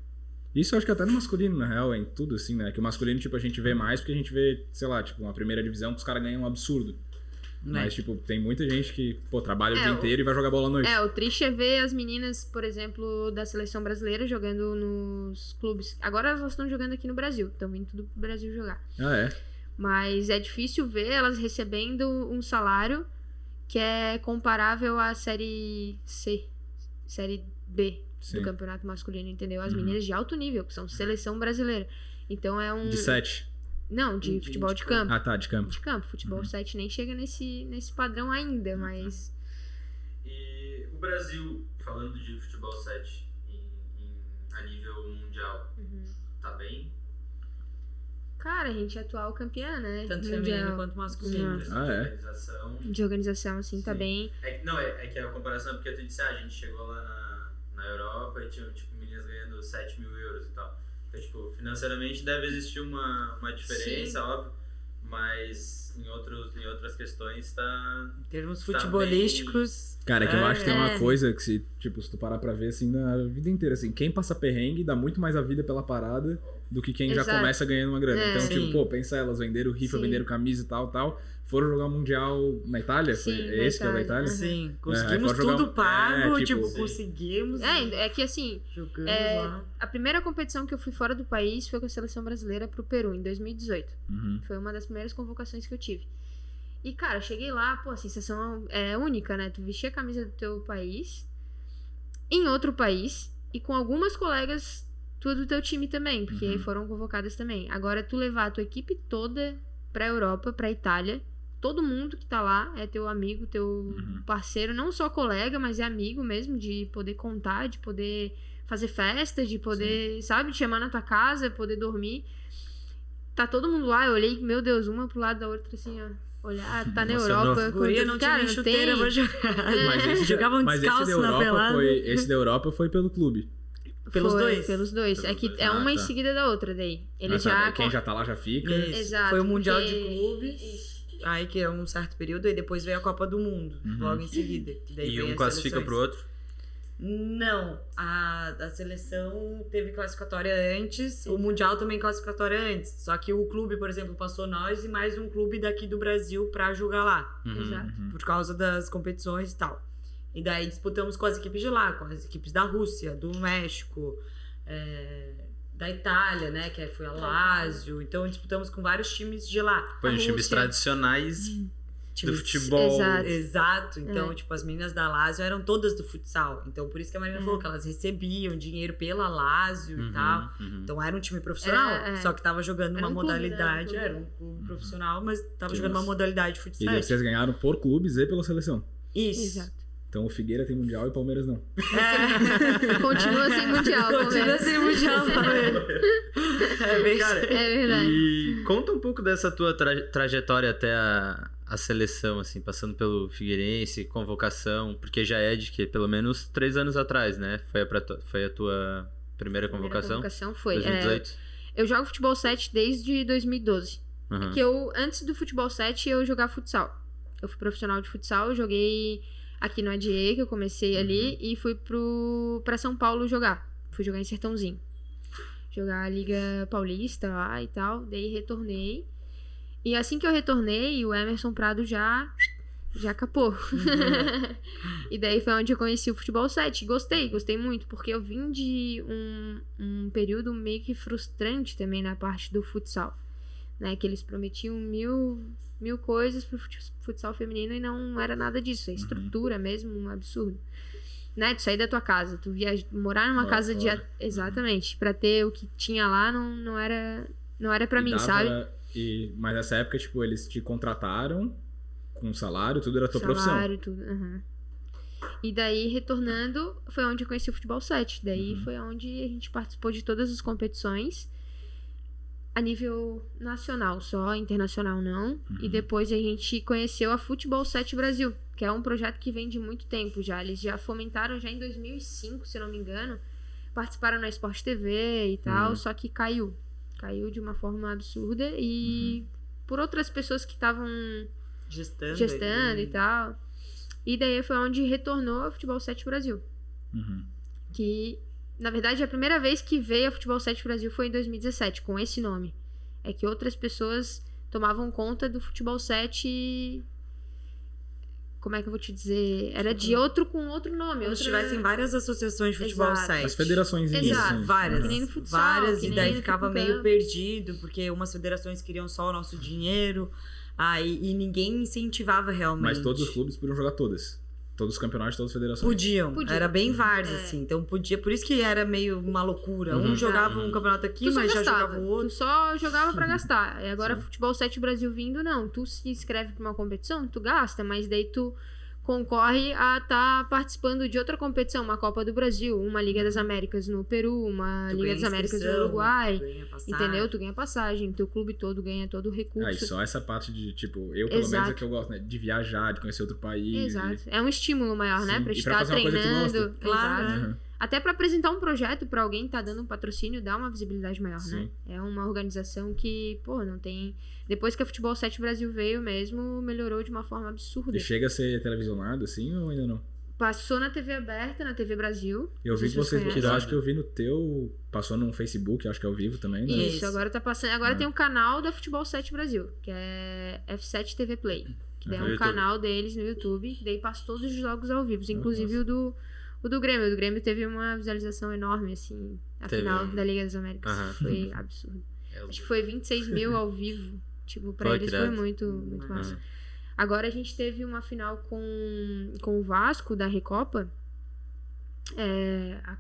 Isso eu acho que até no masculino, na real, é em tudo, assim, né? Que o masculino, tipo, a gente vê mais porque a gente vê, sei lá, tipo, uma primeira divisão que os caras ganham um absurdo. Né? Mas, tipo, tem muita gente que, pô, trabalha o É, dia o- inteiro e vai jogar bola à noite. É, o triste é ver as meninas, por exemplo, da seleção brasileira jogando nos clubes. Agora elas estão jogando aqui no Brasil, estão vindo tudo pro Brasil jogar. Ah, é? Mas é difícil ver elas recebendo um salário que é comparável à série C, série B Sim. do campeonato masculino, entendeu? As Uhum. meninas de alto nível, que são seleção brasileira. Então é um. De sete. Não, de De futebol de vinte, campo. Ah, tá, de campo. De campo. Futebol Uhum. 7 nem chega nesse, nesse padrão ainda, mas. E o Brasil, falando de futebol 7 em- em- a nível mundial, Uhum. tá bem? Cara, a gente é atual campeã, né? Tanto mundial. feminino quanto masculino. Nossa. Ah, é? Organização. De organização, assim, tá Sim. bem. É que, não, é, é que a comparação é porque tu disse, ah, a gente chegou lá na, na Europa e tinha, tipo, meninas ganhando 7 mil euros e tal. Então, tipo, financeiramente deve existir uma, uma diferença, Sim. óbvio, mas em, outros, em outras questões tá... Em termos Tá futebolísticos. Cara, é que eu É, acho que tem uma é. coisa que, se, tipo, se tu parar pra ver, assim, na vida inteira, assim, quem passa perrengue dá muito mais a vida pela parada do que quem já Exato. começa ganhando uma grana. É. Então, Sim. tipo, pô, pensa elas, venderam rifa, Sim. venderam camisa e tal, tal, foram jogar o Mundial na Itália? Foi Sim, na esse que é o da Itália. Itália? Sim, conseguimos jogar tudo um- pago, é, tipo, tipo, conseguimos. É, é que assim, É, a primeira competição que eu fui fora do país foi com a seleção brasileira pro Peru, em 2018. Uhum. Foi uma das primeiras convocações que eu tive. E, cara, cheguei lá, pô, a sensação é única, né? Tu vestir a camisa do teu país em outro país e com algumas colegas tu é do teu time também, porque Uhum. foram convocadas também. Agora, tu levar a tua equipe toda pra Europa, pra Itália, todo mundo que tá lá é teu amigo, teu Uhum. parceiro, não só colega, mas é amigo mesmo, de poder contar, de poder fazer festa, de poder, sabe, te chamar na tua casa, poder dormir. Tá todo mundo lá, eu olhei, meu Deus, uma pro lado da outra, assim, ó. Olhar, tá na Emocionou. Europa. Guria quando- não tinha cara, nem chuteira tem. pra jogar. Mas esse, Jogavam mas esse da descalço na Europa pelada. foi Esse da Europa foi pelo clube. Pelos Foi, dois? Pelos dois. É que é Ah, uma em tá. seguida da outra daí. Eles Ah, tá, já. Quem já tá lá já fica. Isso. Exato, Foi o Mundial porque- de Clubes. Isso. Aí que é um certo período, e depois veio a Copa do Mundo, Uhum. logo em seguida. E um as classifica seleções. pro outro. Não, a, a seleção teve classificatória antes, o Mundial também classificatória antes. Só que o clube, por exemplo, passou nós e mais um clube daqui do Brasil pra jogar lá, Uhum. Exato. Uhum. por causa das competições e tal. E daí disputamos com as equipes de lá, com as equipes da Rússia, do México, é, da Itália, né, que foi a Lazio. Então disputamos com vários times de lá. Foi times Rússia. tradicionais do Times- futebol. Exato. Exato. Então, É. tipo, as meninas da Lazio eram todas do futsal. Então, por isso que a Marina É. falou que elas recebiam dinheiro pela Lazio Uhum, e tal. uhum. Então, era um time profissional, É, é. só que tava jogando uma um né? modalidade. Era um Era um clube profissional, mas tava Que jogando uma modalidade de E futsal. daí vocês ganharam por clubes e pela seleção. Isso. Exato. Então o Figueira tem Mundial e o Palmeiras não. É. Continua sem mundial, Continua Palmeiras. sem mundial, Palmeiras. É bem Cara, É verdade. E conta um pouco dessa tua tra- trajetória até a, a seleção, assim, passando pelo Figueirense, convocação, porque já é de que pelo menos três anos atrás, né? Foi a, tu- foi a tua primeira A primeira convocação? convocação foi. é, 2018? eu jogo futebol 7 desde 2012. Uhum. Que eu, antes do futebol 7, eu jogava futsal. Eu fui profissional de futsal, eu joguei aqui no ADE, que eu comecei ali, e fui pro, pra São Paulo jogar. Fui jogar em Sertãozinho. Jogar a Liga Paulista lá e tal. Daí retornei. E assim que eu retornei, o Emerson Prado já. Já capou. e daí foi onde eu conheci o futebol 7. Gostei, gostei muito, porque eu vim de um, um período meio que frustrante também na parte do futsal né? Que eles prometiam mil, mil coisas pro fut- futsal feminino e não era nada disso. É estrutura mesmo, um absurdo. Né? Tu sair da tua casa, tu viajar, morar numa casa de. fora. Exatamente. Pra ter o que tinha lá não, não era. Não era pra E mim, dava- sabe? E, mas nessa época, tipo, eles te contrataram com salário, tudo era tua profissão. Salário, tudo. aham. E daí, retornando, foi onde eu conheci o Futebol 7. Daí Uhum. foi onde a gente participou de todas as competições. A nível nacional só, internacional não. E Uhum. depois a gente conheceu a Futebol 7 Brasil, que é um projeto que vem de muito tempo já. Eles já fomentaram já em 2005, se não me engano. Participaram na Sport TV e tal, Uhum. só que caiu. Caiu de uma forma absurda e por outras pessoas que estavam Gestando. gestando e tal. E daí foi onde retornou a Futebol 7 Brasil. Uhum. Que, na verdade, a primeira vez que veio a Futebol 7 Brasil foi em 2017, com esse nome. É que outras pessoas tomavam conta do Futebol 7. Como é que eu vou te dizer? Era de outro com outro nome. Como se outra- tivessem várias associações de futebol Exato. 7. As federações Exato. Isso, assim. várias. Que nem no futsal, várias, que e daí ficava meio perdido, porque umas federações queriam só o nosso dinheiro, aí, e ninguém incentivava realmente. Mas todos os clubes podiam jogar todas. Todos os campeonatos, todas as federações. Podiam, Podia. era bem várzea, É. assim, então podia, por isso que era meio uma loucura. Uhum. Um jogava Uhum. um campeonato aqui, Tu mas já jogava o outro. Tu só jogava pra gastar. E agora, Sim. Futebol 7 Brasil vindo, não. Tu se inscreve pra uma competição, tu gasta, mas daí tu concorre a estar participando de outra competição, uma Copa do Brasil, uma Liga das Américas no Peru, uma Tu Liga das Américas no Uruguai. tu ganha passagem. Entendeu? Tu ganha passagem, teu clube todo ganha todo o recurso. Ah, e só essa parte de, tipo, eu pelo menos Exato. é que eu gosto, né? De viajar, de conhecer outro país. Exato. É um estímulo maior, né? Sim, Pra e te pra estar fazer uma coisa que tu treinando. gosta. Claro, Exato. né? Uhum. Até pra apresentar um projeto pra alguém que tá dando um patrocínio, dá uma visibilidade maior, né? Sim. É uma organização que, pô, não tem. Depois que a Futebol 7 Brasil veio mesmo, melhorou de uma forma absurda. E chega a ser televisionado, assim, ou ainda não? Passou na TV aberta, na TV Brasil. Eu vi que vocês conhecem. Eu acho que eu vi no teu. Passou no Facebook, acho que é ao vivo também, né? Isso, agora tá passando. Agora Ah. tem um canal da Futebol 7 Brasil, que é F7 TV Play. Que daí é No um YouTube. canal deles no YouTube, daí passa todos os jogos ao vivo, inclusive nossa. o do, o do Grêmio. O do Grêmio teve uma visualização enorme, assim, a Teve. final da Liga das Américas. Aham. Foi absurdo. Acho que foi 26 mil ao vivo. Tipo, pra Pô, eles foi muito, muito Uhum. massa. Agora a gente teve uma final com, com o Vasco da Recopa. É, a,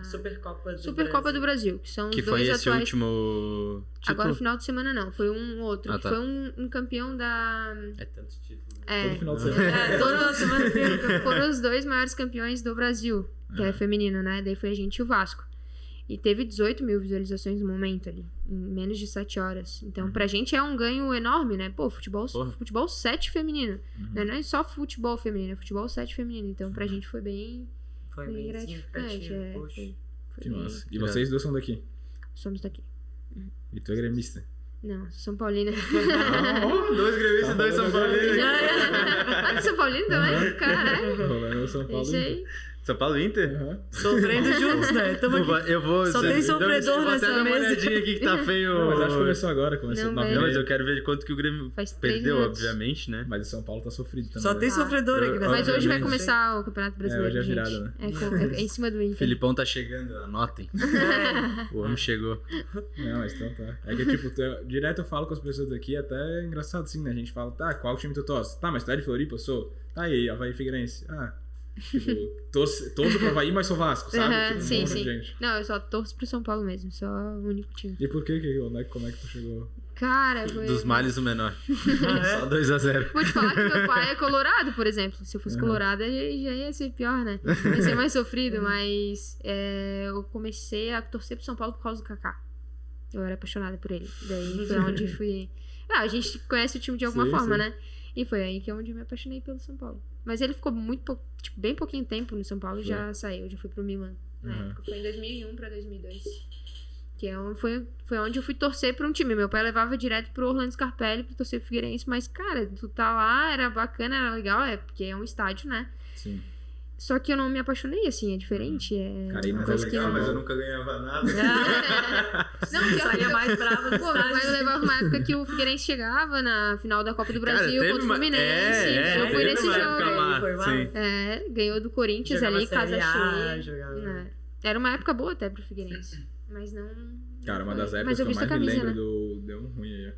a Supercopa do Supercopa do Brasil. Brasil, que são os Que dois foi esse atuais. último. Título? Agora no final de semana não, foi um outro, Ah, que tá. foi um, um campeão da. É tantos títulos. É, Todo final de semana. é, toda semana tem- foram os dois maiores campeões do Brasil, que é feminino, né? Daí foi a gente e o Vasco. E teve 18 mil visualizações no momento ali, em menos de 7 horas. Então, pra gente é um ganho enorme, né? Pô, futebol, Porra. futebol 7 feminino. Né? Não é só futebol feminino, é futebol 7 feminino. Então, pra gente foi bem, Foi bem bem gratificante. significativo. É, poxa. foi, foi Que bem- massa. E vocês dois são daqui. Somos daqui. E tu é gremista. Não, São Paulina. Oh, dois gremistas e dois São Paulinos. ah, São Paulino também? Caralho. Rolando São Paulo. Isso aí. São Paulo e Inter? Aham. Sofrendo juntos, né? Tamo Eu aqui. eu vou. Só tem eu sofredor vou nessa até dar uma mesa. olhadinha aqui que tá feio. Não, mas acho que começou agora. Começou Não, Não, mas eu quero ver de quanto que o Grêmio perdeu, minutos. obviamente, né? Mas o São Paulo tá sofrido também. Só né? tem Tá. sofredor aqui nessa Mas hoje vai começar o Campeonato Brasileiro, hoje é virada, né? É, com- é em cima do Inter. Filipão tá chegando, anotem. É. O homem chegou. Não, mas então tá. É que, tipo, tu- direto eu falo com as pessoas daqui, até é engraçado assim, né? A gente fala, tá, qual time tu torce? Tá, mas tu é de Floripa? Eu sou. Tá aí, Havaí Figueirense. Ah, tipo, torço, torço pro Havaí, mas sou Vasco, sabe? Aham, tipo, sim, sim. gente. Não, eu só torço pro São Paulo mesmo, só o único time. E por que, que é que- como é que tu chegou? Cara, foi... Dos males o menor. Ah, Só 2x0. Vou te falar que meu pai é colorado, por exemplo. Se eu fosse Uhum. colorado, já, já ia ser pior, né? Ia ser mais sofrido, mas é, eu comecei a torcer pro São Paulo por causa do Kaká. Eu era apaixonada por ele. Daí foi onde fui. Ah, a gente conhece o time de alguma Sim, forma, sim. né? E foi aí que é onde eu me apaixonei pelo São Paulo. Mas ele ficou muito pou- tipo, bem pouquinho tempo no São Paulo e já saiu, já foi pro Milan. Na Uhum. época. Foi em 2001 pra 2002. Que é onde, foi, foi onde eu fui torcer pra um time. Meu pai levava direto pro Orlando Scarpelli pra torcer pro Figueirense. Mas, cara, tu tá lá, era bacana, era legal, é porque é um estádio, né? Sim. Só que eu não me apaixonei, assim, é diferente. É Cara, e uma mas coisa é que legal, não... mas eu nunca ganhava nada. Não, que Saía mais brava do Pô, meu pai estádio. levava uma época que o Figueirense chegava na final da Copa do Cara, Brasil teve contra o Fluminense. é, é, eu fui nesse jogo. É, ganhou do Corinthians Jogava ali, casa cheia. jogava- né? Era uma época boa até pro Figueirense. Mas não. Cara, uma das épocas Mas que eu eu mais me camisa, lembro né? do. Deu um ruim aí,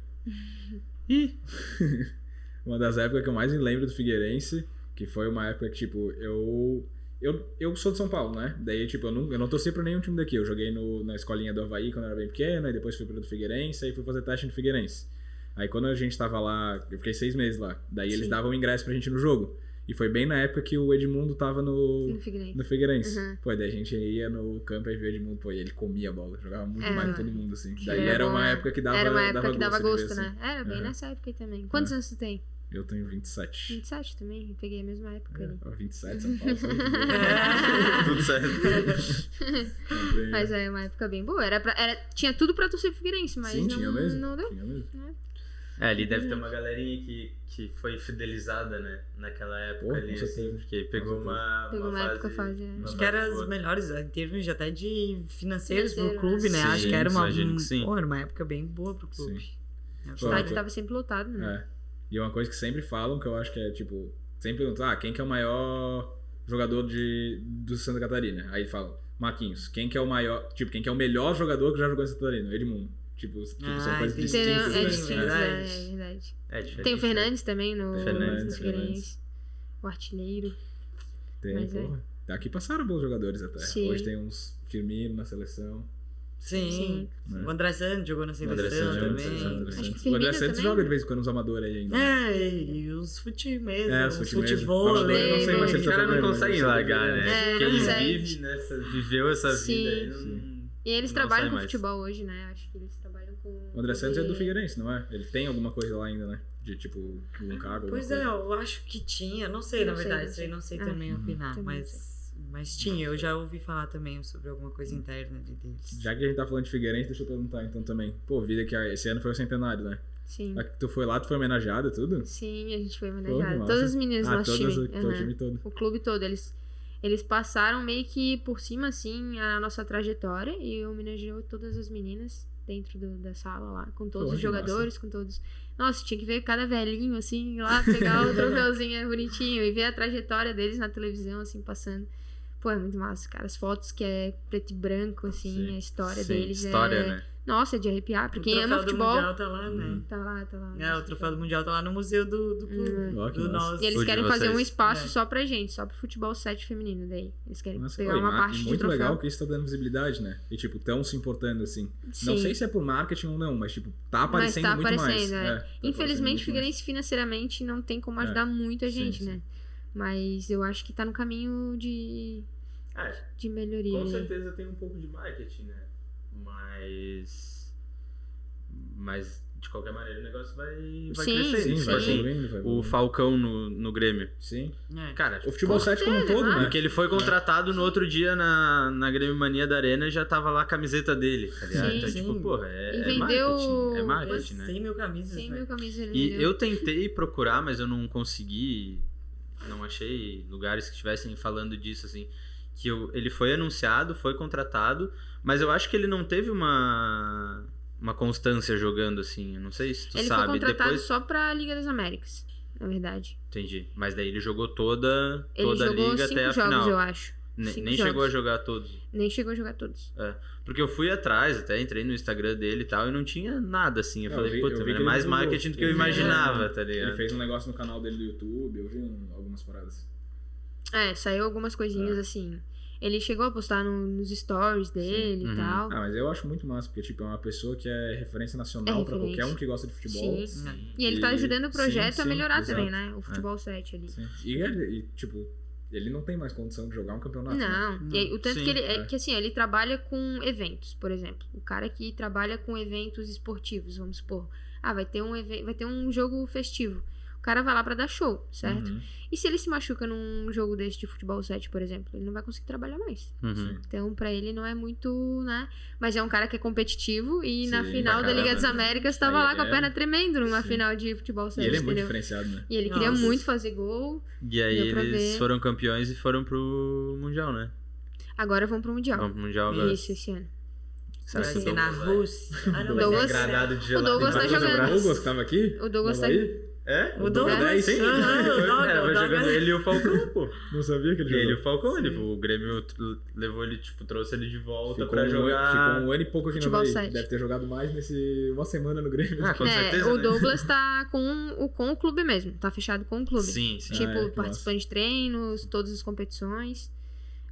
ó. uma das épocas que eu mais me lembro do Figueirense, que foi uma época que, tipo, eu. Eu, eu sou de São Paulo, né? Daí, tipo, eu não, eu não torci pra nenhum time daqui. Eu joguei no, na escolinha do Havaí quando eu era bem pequeno, aí depois fui pro do Figueirense, aí fui fazer teste no Figueirense. Aí quando a gente tava lá, eu fiquei seis meses lá. Daí eles Sim. davam o ingresso pra gente no jogo. E foi bem na época que o Edmundo tava no, No Figueirense. no Figueirense. Uhum. Pô, daí a gente ia no campo e via o Edmundo, pô, e ele comia a bola, jogava muito É. mais que todo mundo, assim. Daí era era uma época que dava Era uma época que dava ver, gosto, assim. né? Era bem Uhum. nessa época aí também. Quantos É. anos tu tem? Eu tenho 27. 27 também. Eu peguei a mesma época ali. É, ó, 27, São Paulo. Tudo certo. Mas é uma época bem boa. Era pra, era, tinha tudo pra torcer pro Figueirense, mas Sim, não, tinha mesmo. não deu. Tinha mesmo. É, ali deve ter uma galerinha que, que foi fidelizada, né? Naquela época Pô, ali, assim, porque pegou uma, Pegou uma época fase, é. uma Acho que era fase as melhores em termos de, até de financeiros pro Financeiro, clube, né? né? Acho Sim, que era uma, imagino que sim. pô, era uma época bem boa pro clube. Sim. É, O estádio tava sempre lotado, né? É. E uma coisa que sempre falam, que eu acho que é, tipo, sempre perguntam, ah, quem que é o maior jogador de, do Santa Catarina? Aí falam, Marquinhos, quem que é o maior, tipo, quem que é o melhor jogador que já jogou em Santa Catarina? Edmundo. Tipo, tipo Ah, são coisas entendi. Entendeu? distintas. É né? distinto, É. verdade. é, é verdade. É diferente. Tem o né? Fernandes também no, Fernandes. O artilheiro. Tem, Mas é. porra. Daqui passaram bons jogadores até. Sim. Hoje tem uns Firmino na seleção. Sim. Sim. né? O André Santos jogou na seleção também. o André Santos também. joga de vez em quando nos amadores aí ainda. É, e os fute mesmo, É, os os fute. Eu não sei ele tá caras não conseguem mas- largar, né? É, Quem não consegue. vive nessa, viveu essa Sim. vida aí não... Sim. E eles Não trabalham com mais. futebol hoje, né? Acho que eles trabalham com. O André Santos é do Figueirense, não é? Ele tem alguma coisa lá ainda, né? De tipo, um cargo. Pois é, coisa. eu acho que tinha, não sei, Não na sei, verdade, não isso aí sei. não sei Ah. também opinar, Também não mas, mas tinha, eu já ouvi falar também sobre alguma coisa interna ali deles. Já que a gente tá falando de Figueirense, deixa eu perguntar então também. Pô, vida que esse ano foi o centenário, né? Sim. A tu foi lá, tu foi homenageada, tudo? Sim, a gente foi Pô, massa. Todas as meninas do ah, nosso todas, time. o aham. time todo. O clube todo. Eles, eles passaram meio que por cima, assim, a nossa trajetória e homenageou todas as meninas dentro do- da sala lá, com todos Pô, os que massa. jogadores, com todos. Nossa, tinha que ver cada velhinho, assim, lá pegar o troféuzinho bonitinho e ver a trajetória deles na televisão, assim, passando. Pô, é muito massa, cara. As fotos que é preto e branco, assim, Sim. a história Sim, deles história, é. né? Nossa, é de arrepiar. Pra O quem ama troféu do futebol. Mundial tá lá, né? Tá lá, tá lá. É, o troféu do Mundial tá lá no museu do, do clube. Hum. Que do nosso. E eles O de querem fazer um espaço É. só pra gente, só pro futebol 7 feminino daí. Eles querem Nossa, pegar uma ma- parte e de muito troféu. legal que isso tá dando visibilidade, né? E, tipo, tão se importando, assim. Não Sim. sei se é por marketing ou não, mas, tipo, tá Mas aparecendo tá muito aparecendo, mais. é. É, tá aparecendo Infelizmente, muito. Figueirense financeiramente não tem como ajudar muito a gente, sim. né? Mas eu acho que tá no caminho de, É, de melhoria. com ali. certeza tem um pouco de marketing, né? Mas. Mas, de qualquer maneira, o negócio vai, vai Sim, crescer. Sim, Tipo vai sim. evoluindo, vai o. Falcão no, no Grêmio. Sim. É. Cara, O futebol Com 7 como um todo, né? né? Porque ele foi contratado no outro dia na, na Grêmio Mania da Arena e já tava lá a camiseta dele, tá ligado? Sim. então, Sim. tipo, porra, é, é vendeu- marketing. É marketing, né? 100 mil camisas, 100 né? mil camisas ele E vendeu. eu tentei procurar, mas eu não consegui. Não achei lugares que estivessem falando disso, assim. Que eu, ele foi anunciado, foi contratado, mas eu acho que ele não teve uma. Uma constância jogando, assim. Eu não sei se tu Ele sabe. foi contratado Depois. só pra Liga das Américas, na verdade. Entendi. Mas daí ele jogou toda, Ele toda a jogou liga cinco até a jogos, final. eu acho. Ne- Cinco nem jogos. chegou a jogar todos. Nem chegou a jogar todos. Porque eu fui atrás, até entrei no Instagram dele e tal, e não tinha nada assim. Eu É, eu falei, que é ele mais marketing do que eu Ele- imaginava, tá Ele ligado? fez um negócio no canal dele do YouTube, eu vi um- algumas paradas. É, saiu algumas É. coisinhas assim. Ele chegou a postar no- nos stories dele Uhum. e tal. Ah, mas eu acho muito massa, porque, tipo, é uma pessoa que é referência nacional É pra referência. qualquer um que gosta de futebol. Sim. É. E ele tá E- ajudando o projeto sim, a sim, melhorar exato. também, né? O futebol 7 ali. Sim. E, ele- e, tipo, ele não tem mais condição de jogar um campeonato. né? Não, e aí, o tanto Sim, que ele é é. que assim, ele trabalha com eventos, por exemplo. O cara que trabalha com eventos esportivos, vamos supor. Ah, vai ter um evento, vai ter um jogo festivo. O cara vai lá pra dar show, certo? Uhum. E se ele se machuca num jogo desse de futebol 7, por exemplo, ele não vai conseguir trabalhar mais. Uhum. Então, pra ele não é muito, né? Mas é um cara que é competitivo e na Sim, final pra da Liga caramba. das Américas tava Aí lá com a é- perna tremendo numa Sim. final de futebol 7, E ele é muito entendeu? diferenciado, né? E ele queria Nossa. muito fazer gol. E aí eles ver. foram campeões e foram pro Mundial, né? Agora vão pro Mundial. Vão pro Mundial agora. Isso, esse ano. Será que o ser na? Rússia. Ah, não, Douglas- ser Gradado de gelado Douglas tá jogando. O. Douglas tava aqui? O Douglas tá-? É? O Douglas, Douglas, Sim, aham, o Douglas, é, o jogando Douglas. ele e o Falcão, pô. Não sabia que ele Ele e jogou. o Falcão, ele, o Grêmio levou ele, tipo, trouxe ele de volta Ficou pra um, jogar. ficou um ano e pouco aqui Futebol no sete. Deve ter jogado mais nesse uma semana no Grêmio. Ah, com É, certeza. o né? Douglas tá com o, com o clube mesmo. Tá fechado com o clube. Sim, sim. Tipo, Ah, é, participando de treinos, todas as competições.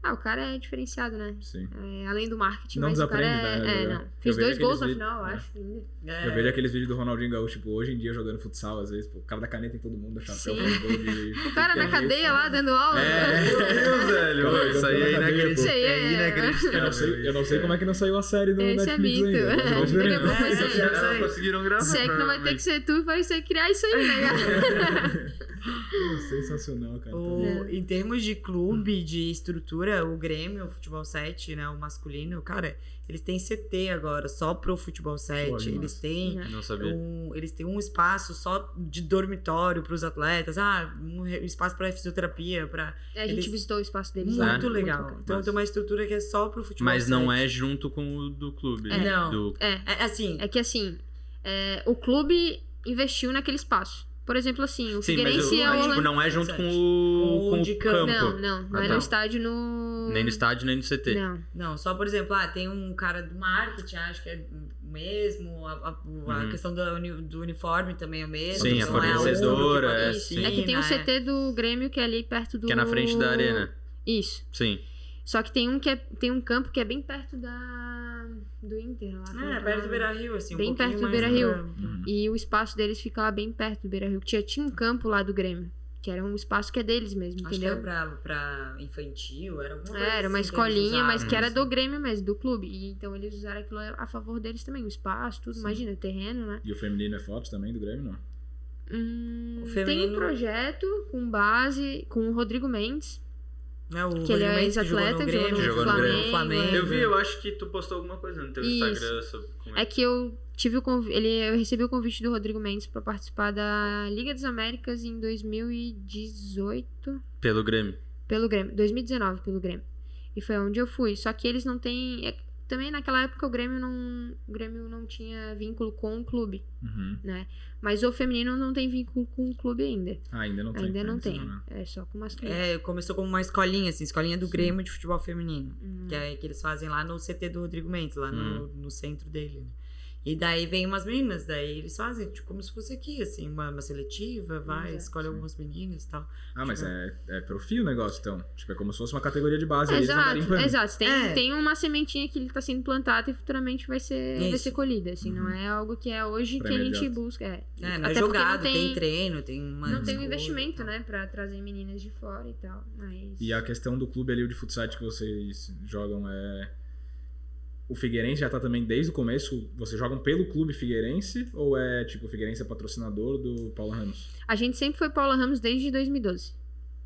Ah, o cara é diferenciado, né? Sim. É, além do marketing, Não mas o cara desaprende, é. né, é, não. Vejo dois gols na final, eu vídeos- acho. É. Eu vejo aqueles vídeos do Ronaldinho Gaúcho, tipo, hoje em dia jogando futsal, às vezes, pô, o cara da caneta em todo mundo, chapéu, Sim. faz gol de... O cara na de- cadeia lá dando aula. É. Meu Deus, velho. Isso aí é inacreditável. Isso aí é- É inacreditável. Eu não, sei, eu não sei como é que não saiu a série do Esse é Netflix mito. ainda. Vai É, Os caras conseguiram gravar. Se é que não vai ter que ser tu, vai ser criar isso aí, né, Sensacional, cara. O- em termos de clube, de estrutura, o Grêmio, o Futebol 7, né, o masculino, cara, eles têm CT agora, só pro Futebol 7. Pô, eles têm Não um, eles têm um espaço só de dormitório pros atletas, ah, um espaço pra fisioterapia, para A gente Eles- visitou o espaço deles muito. É? legal. bacana. então Massa. tem uma estrutura que é só pro futebol Mas não 7. é junto com o do clube. É. Não. Do... É, É assim, é que assim, é, o clube investiu naquele espaço. Por exemplo, assim, o Sim, mas Figueirense o- é o tipo, não é junto com Com o, o com de o campo. campo. Não, não, não Ah, é tá. no estádio no. Nem no estádio, nem no CT. Não. Não, só por exemplo, ah, tem um cara do marketing, acho que é o mesmo, a, a- a Uhum. questão do, uni- do uniforme também é o mesmo. Sim, a é fornecedora, que é, patrocina, É que tem o é. CT do Grêmio que é ali perto do. Que é na frente da arena. Isso. Sim. Só que tem um que é, tem um campo que é bem perto da do Inter lá. É, perto o do? Beira Rio, assim, um Bem pouquinho perto do mais Beira-Rio. pra- Uhum. E o espaço deles fica lá bem perto do Beira Rio. Tinha, tinha um campo lá do Grêmio. Que era um espaço que é deles mesmo, Acho que era entendeu? pra, pra infantil, era alguma coisa É, era uma assim escolinha, mas usavam, que era assim. do Grêmio mesmo, do clube. E então eles usaram aquilo a favor deles também, o espaço, tudo. Imagina, terreno, né? E o feminino é forte também do Grêmio, não? Hum, O Tem feminino- um projeto com base com o Rodrigo Mendes. É, o Que ele é que jogou ex-atleta, no Grêmio, no Jogou no Grêmio. Flamengo. Eu vi, eu acho que tu postou alguma coisa no teu Isso. Instagram sobre É ele. que eu tive o convi- ele eu recebi o convite do Rodrigo Mendes pra participar da Liga das Américas em 2018 Pelo Grêmio. pelo Grêmio, 2019 pelo Grêmio. E foi onde eu fui. Só que eles não têm é, também naquela época o Grêmio não, o Grêmio não tinha vínculo com o clube, Uhum. né? Mas o feminino não tem vínculo com o clube ainda. Ah, ainda não tem. ainda não tem. né? É só com o masculino. É, começou como uma escolinha, assim, escolinha do Sim. Grêmio de futebol feminino. Hum. Que é que eles fazem lá no CT do Rodrigo Mendes, lá no, Hum. no centro dele. né? E daí vem umas meninas, daí eles fazem, tipo, como se fosse aqui, assim, uma, uma seletiva, vai, Exato. escolhe algumas meninas e tal. Ah, mas Tipo- é, é profil o negócio, então. Tipo, é como se fosse uma categoria de base. aí eles Exato, exato. Tem, É. tem uma sementinha que ele tá sendo plantada e futuramente vai ser, vai ser colhida, assim. Não Uhum. é algo que é hoje Pra que a gente imediato. busca. É, É, não é Até porque jogado, não tem, treino, tem uma. Não tem um investimento, né, pra trazer meninas de fora e tal. Mas. E a questão do clube ali, o de futsal que vocês jogam é. O Figueirense já tá também desde o começo. Vocês jogam pelo clube Figueirense? Ou é tipo, o Figueirense é patrocinador do Paulo Ramos? A gente sempre foi Paula Ramos desde 2012.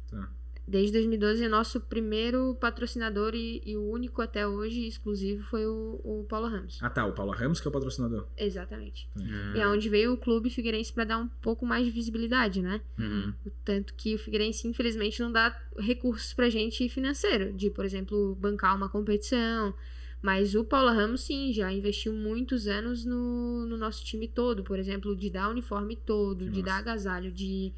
Tá. Desde 2012, é nosso primeiro patrocinador e, e o único até hoje exclusivo foi o, o Paulo Ramos. Ah tá, o Paulo Ramos que é o patrocinador. Exatamente. Hum. E é onde veio o clube Figueirense pra dar um pouco mais de visibilidade, né? Uhum. O tanto que o Figueirense, infelizmente, não dá recursos pra gente financeiro, de, por exemplo, bancar uma competição. Mas o Paulo Ramos, sim, já investiu muitos anos no, no nosso time todo, por exemplo, de dar uniforme todo, Que de massa. dar agasalho, de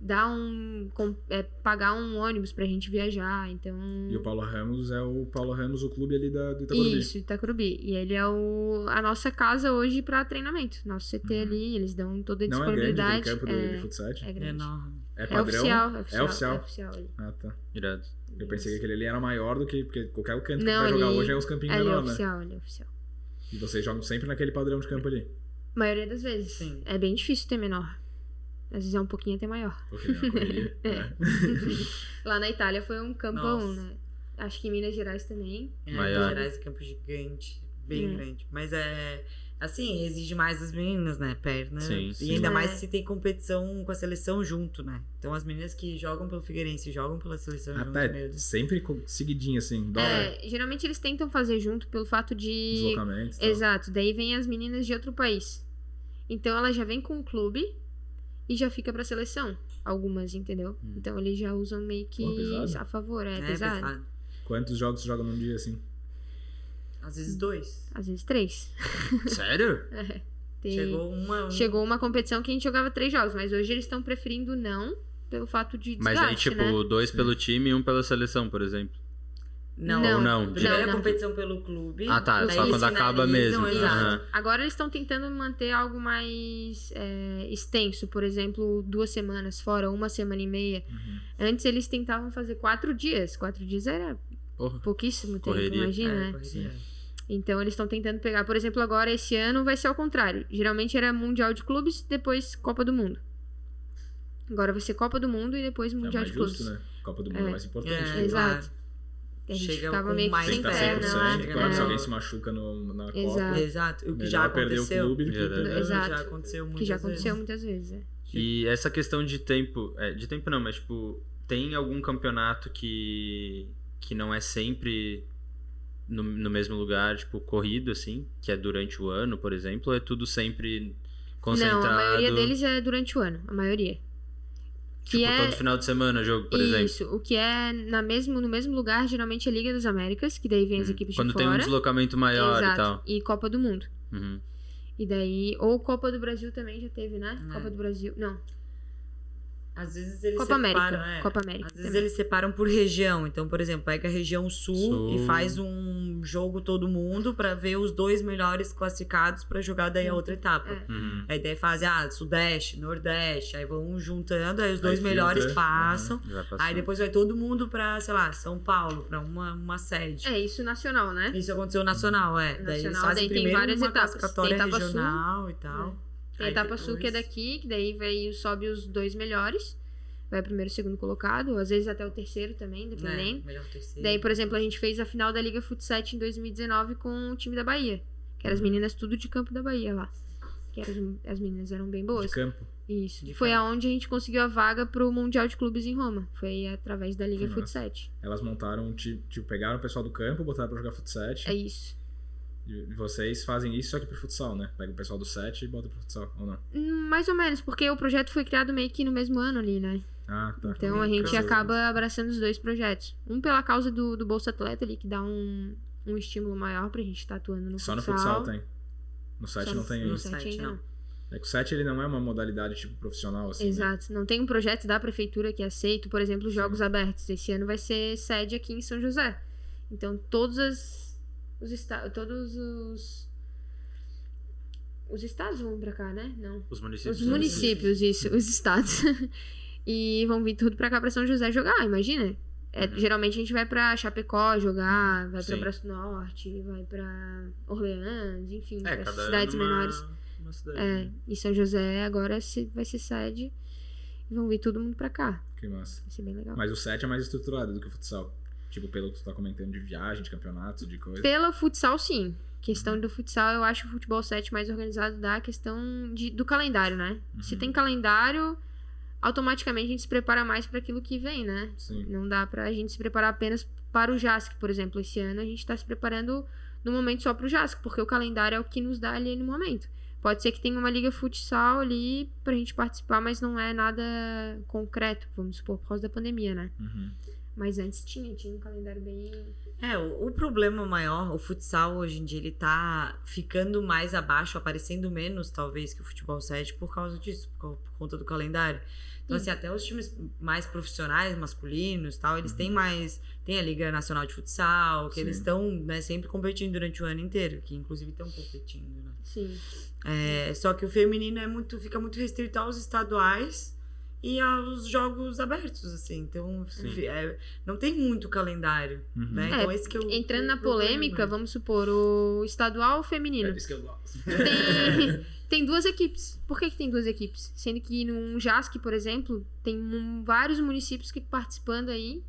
dar um. com- é, pagar um ônibus pra gente viajar. Então. E o Paulo Ramos é o Paulo Ramos, o clube ali da, do Itacorubi. Isso, Itacurubi. E ele é o, a nossa casa hoje pra treinamento. Nosso CT Uhum. ali, eles dão toda a Não é grande disponibilidade. campo do, é, de futsal? é É grande. enorme. É É padrão? oficial, é oficial. É oficial? É oficial ali. Ah, tá. Irado. Eu pensei que aquele ali era maior do que. Porque qualquer canto que Não, vai jogar ele- hoje é uns campinhos é menor, né? oficial, ele é oficial. E vocês jogam sempre naquele padrão de campo ali. A maioria das vezes. Sim. É bem difícil ter menor. Às vezes é um pouquinho até maior. Porque é uma correria. É. né? Lá na Itália foi um campão, Nossa. né? Acho que em Minas Gerais também. É, Maior. Minas Gerais é campo gigante, bem É. grande. Mas é. Assim, exige mais das meninas, né? Perna. Sim, E sim. ainda É. mais se tem competição com a seleção junto, né? Então as meninas que jogam pelo Figueirense jogam pela seleção Ah, junto tá. Sempre seguidinho, assim. Dólar, É, geralmente eles tentam fazer junto pelo fato de. deslocamentos. e tal. Exato, daí vem as meninas de outro país. Então ela já vem com o clube e já fica pra seleção. Algumas, entendeu? Hum. Então eles já usam meio que Pô, a favor, é, É, pesado. pesado. Quantos jogos você joga num dia, assim? Às vezes dois. Às vezes três. Sério? Tem- Chegou uma. um- Chegou uma competição que a gente jogava três jogos, mas hoje eles estão preferindo não, pelo fato de Mas desgaste, aí, tipo, né? dois pelo time e um pela seleção, por exemplo. Não, Não, não? Primeira Não, não. competição pelo clube. Ah, tá. Só quando acaba mesmo. Exato. Aham. Agora eles estão tentando manter algo mais é, extenso, por exemplo, duas semanas fora, uma semana e meia. Uhum. Antes eles tentavam fazer quatro dias. Quatro dias era Porra. pouquíssimo tempo, Correria. imagina, É, né? correria. Então eles estão tentando pegar, por exemplo, agora esse ano vai ser ao contrário. Geralmente era Mundial de Clubes, depois Copa do Mundo. Agora vai ser Copa do Mundo e depois É Mundial mais de justo, Clubes. né? Copa do Mundo é, É. mais importante. É, né? Exato. A gente Chega ficava com meio que sem perna, perna lá. 100%. né? Claro, se É. alguém se machuca no, na Copa, Exato. Exato. O que melhor já perder o aconteceu. clube que. Exato. Já aconteceu muitas Que já vezes. aconteceu muitas vezes, é. E essa questão de tempo, é, de tempo não, mas tipo, tem algum campeonato que que não é sempre no, no mesmo lugar, tipo, corrido assim, que é durante o ano, por exemplo, ou é tudo sempre concentrado? Não, a maioria deles é durante o ano, a maioria. Que tipo, é todo final de semana jogo, por exemplo. isso, o que é na mesmo, no mesmo lugar, geralmente é Liga das Américas, que daí vem as Hum. equipes Quando de tem fora. um deslocamento maior Exato. e tal. E Copa do Mundo. Uhum. E daí, ou Copa do Brasil também já teve, né? É. Copa do Brasil. Não, Às vezes eles Copa separam, América. é. Copa América. Às vezes também. eles separam por região. Então, por exemplo, pega a região sul, Sul. e faz um jogo todo mundo pra ver os dois melhores classificados pra jogar daí a outra etapa. É. Uhum. Aí daí fazem, ah, sudeste, nordeste, aí vão juntando, aí os dois Aí melhores passam. Passou. Aí depois vai todo mundo pra, sei lá, São Paulo, pra uma, uma sede. É, isso nacional, né? Isso aconteceu nacional, é. daí eles Nacional, fazem daí tem primeiro várias uma etapas. classificatória Tem etapa sul. regional e tal. Tem a Aí etapa sul que é depois- daqui, que daí vai, sobe os dois melhores. Vai primeiro e segundo colocado, às vezes até o terceiro também, dependendo. É, melhor terceiro. Daí, por exemplo, a gente fez a final da Liga Futsal em 2019 com o time da Bahia. Que eram as meninas tudo de campo da Bahia lá. Que eram, as meninas eram bem De boas. campo. Isso. De Foi campo. aonde a gente conseguiu a vaga pro Mundial de Clubes em Roma. Foi através da Liga. Futsal. Elas montaram, ti- tipo, pegaram o pessoal do campo, botaram pra jogar futsal. É isso. E vocês fazem isso só que pro futsal, né? Pega o pessoal do 7 e bota pro futsal, ou não? Hum, Mais ou menos, porque o projeto foi criado meio que no mesmo ano ali, né? Ah, tá. Então a gente Crossover. acaba abraçando os dois projetos. Um pela causa do, do Bolsa Atleta ali, que dá um, um estímulo maior pra gente estar atuando no Só no futsal. futsal tem. No site Só não tem no site site ainda não. não. É que o site ele não é uma modalidade tipo profissional assim. né? Exato. Não tem um projeto da prefeitura que aceita, por exemplo, Sim. jogos abertos. Esse ano vai ser sede aqui em São José. Então, todos as, os estados, todos os os estados vão pra cá, né? Não. Os municípios. Os municípios, isso, os estados. e vão vir tudo pra cá pra São José jogar, imagina. É, Uhum. Geralmente a gente vai pra Chapecó jogar, vai pra Sim. Braço Norte, vai pra Orleans, enfim, É, pra cidades ano uma- menores. Uma cidade. É, e São José agora se- vai ser sede e vão vir todo mundo pra cá. Que massa. Vai ser bem legal. Mas o set é mais estruturado do que o futsal. Tipo, pelo que tu tá comentando de viagem, de campeonatos, de coisa. Pela futsal, sim. Questão do futsal, eu acho o futebol 7 mais organizado da questão de, do calendário, né? Se Uhum. tem calendário, automaticamente a gente se prepara mais para aquilo que vem, né? Sim. Não dá pra gente se preparar apenas para o JASC, por exemplo. Esse ano a gente tá se preparando no momento só pro JASC, porque o calendário é o que nos dá ali no momento. Pode ser que tenha uma liga futsal ali pra gente participar, mas não é nada concreto, vamos supor, por causa da pandemia, né? Uhum. Mas antes tinha, tinha um calendário bem. É, o, o problema maior, o futsal hoje em dia, ele tá ficando mais abaixo, aparecendo menos, talvez, que o futebol 7 por causa disso, por, por conta do calendário. Então, Sim. assim, até os times mais profissionais, masculinos tal, eles têm mais. Tem a Liga Nacional de Futsal, que Sim. eles estão né, sempre competindo durante o ano inteiro, que inclusive estão competindo, né? Sim. É, só que o feminino é muito, fica muito restrito aos estaduais e aos jogos abertos, assim. Então, é, não tem muito calendário, Uhum. né? É, Então, esse que eu, Entrando o na problema. polêmica, vamos supor, o estadual feminino. É disso que eu gosto. Tem, tem duas equipes. Por que, que tem duas equipes? Sendo que num JASC, por exemplo, tem um- vários municípios que participando aí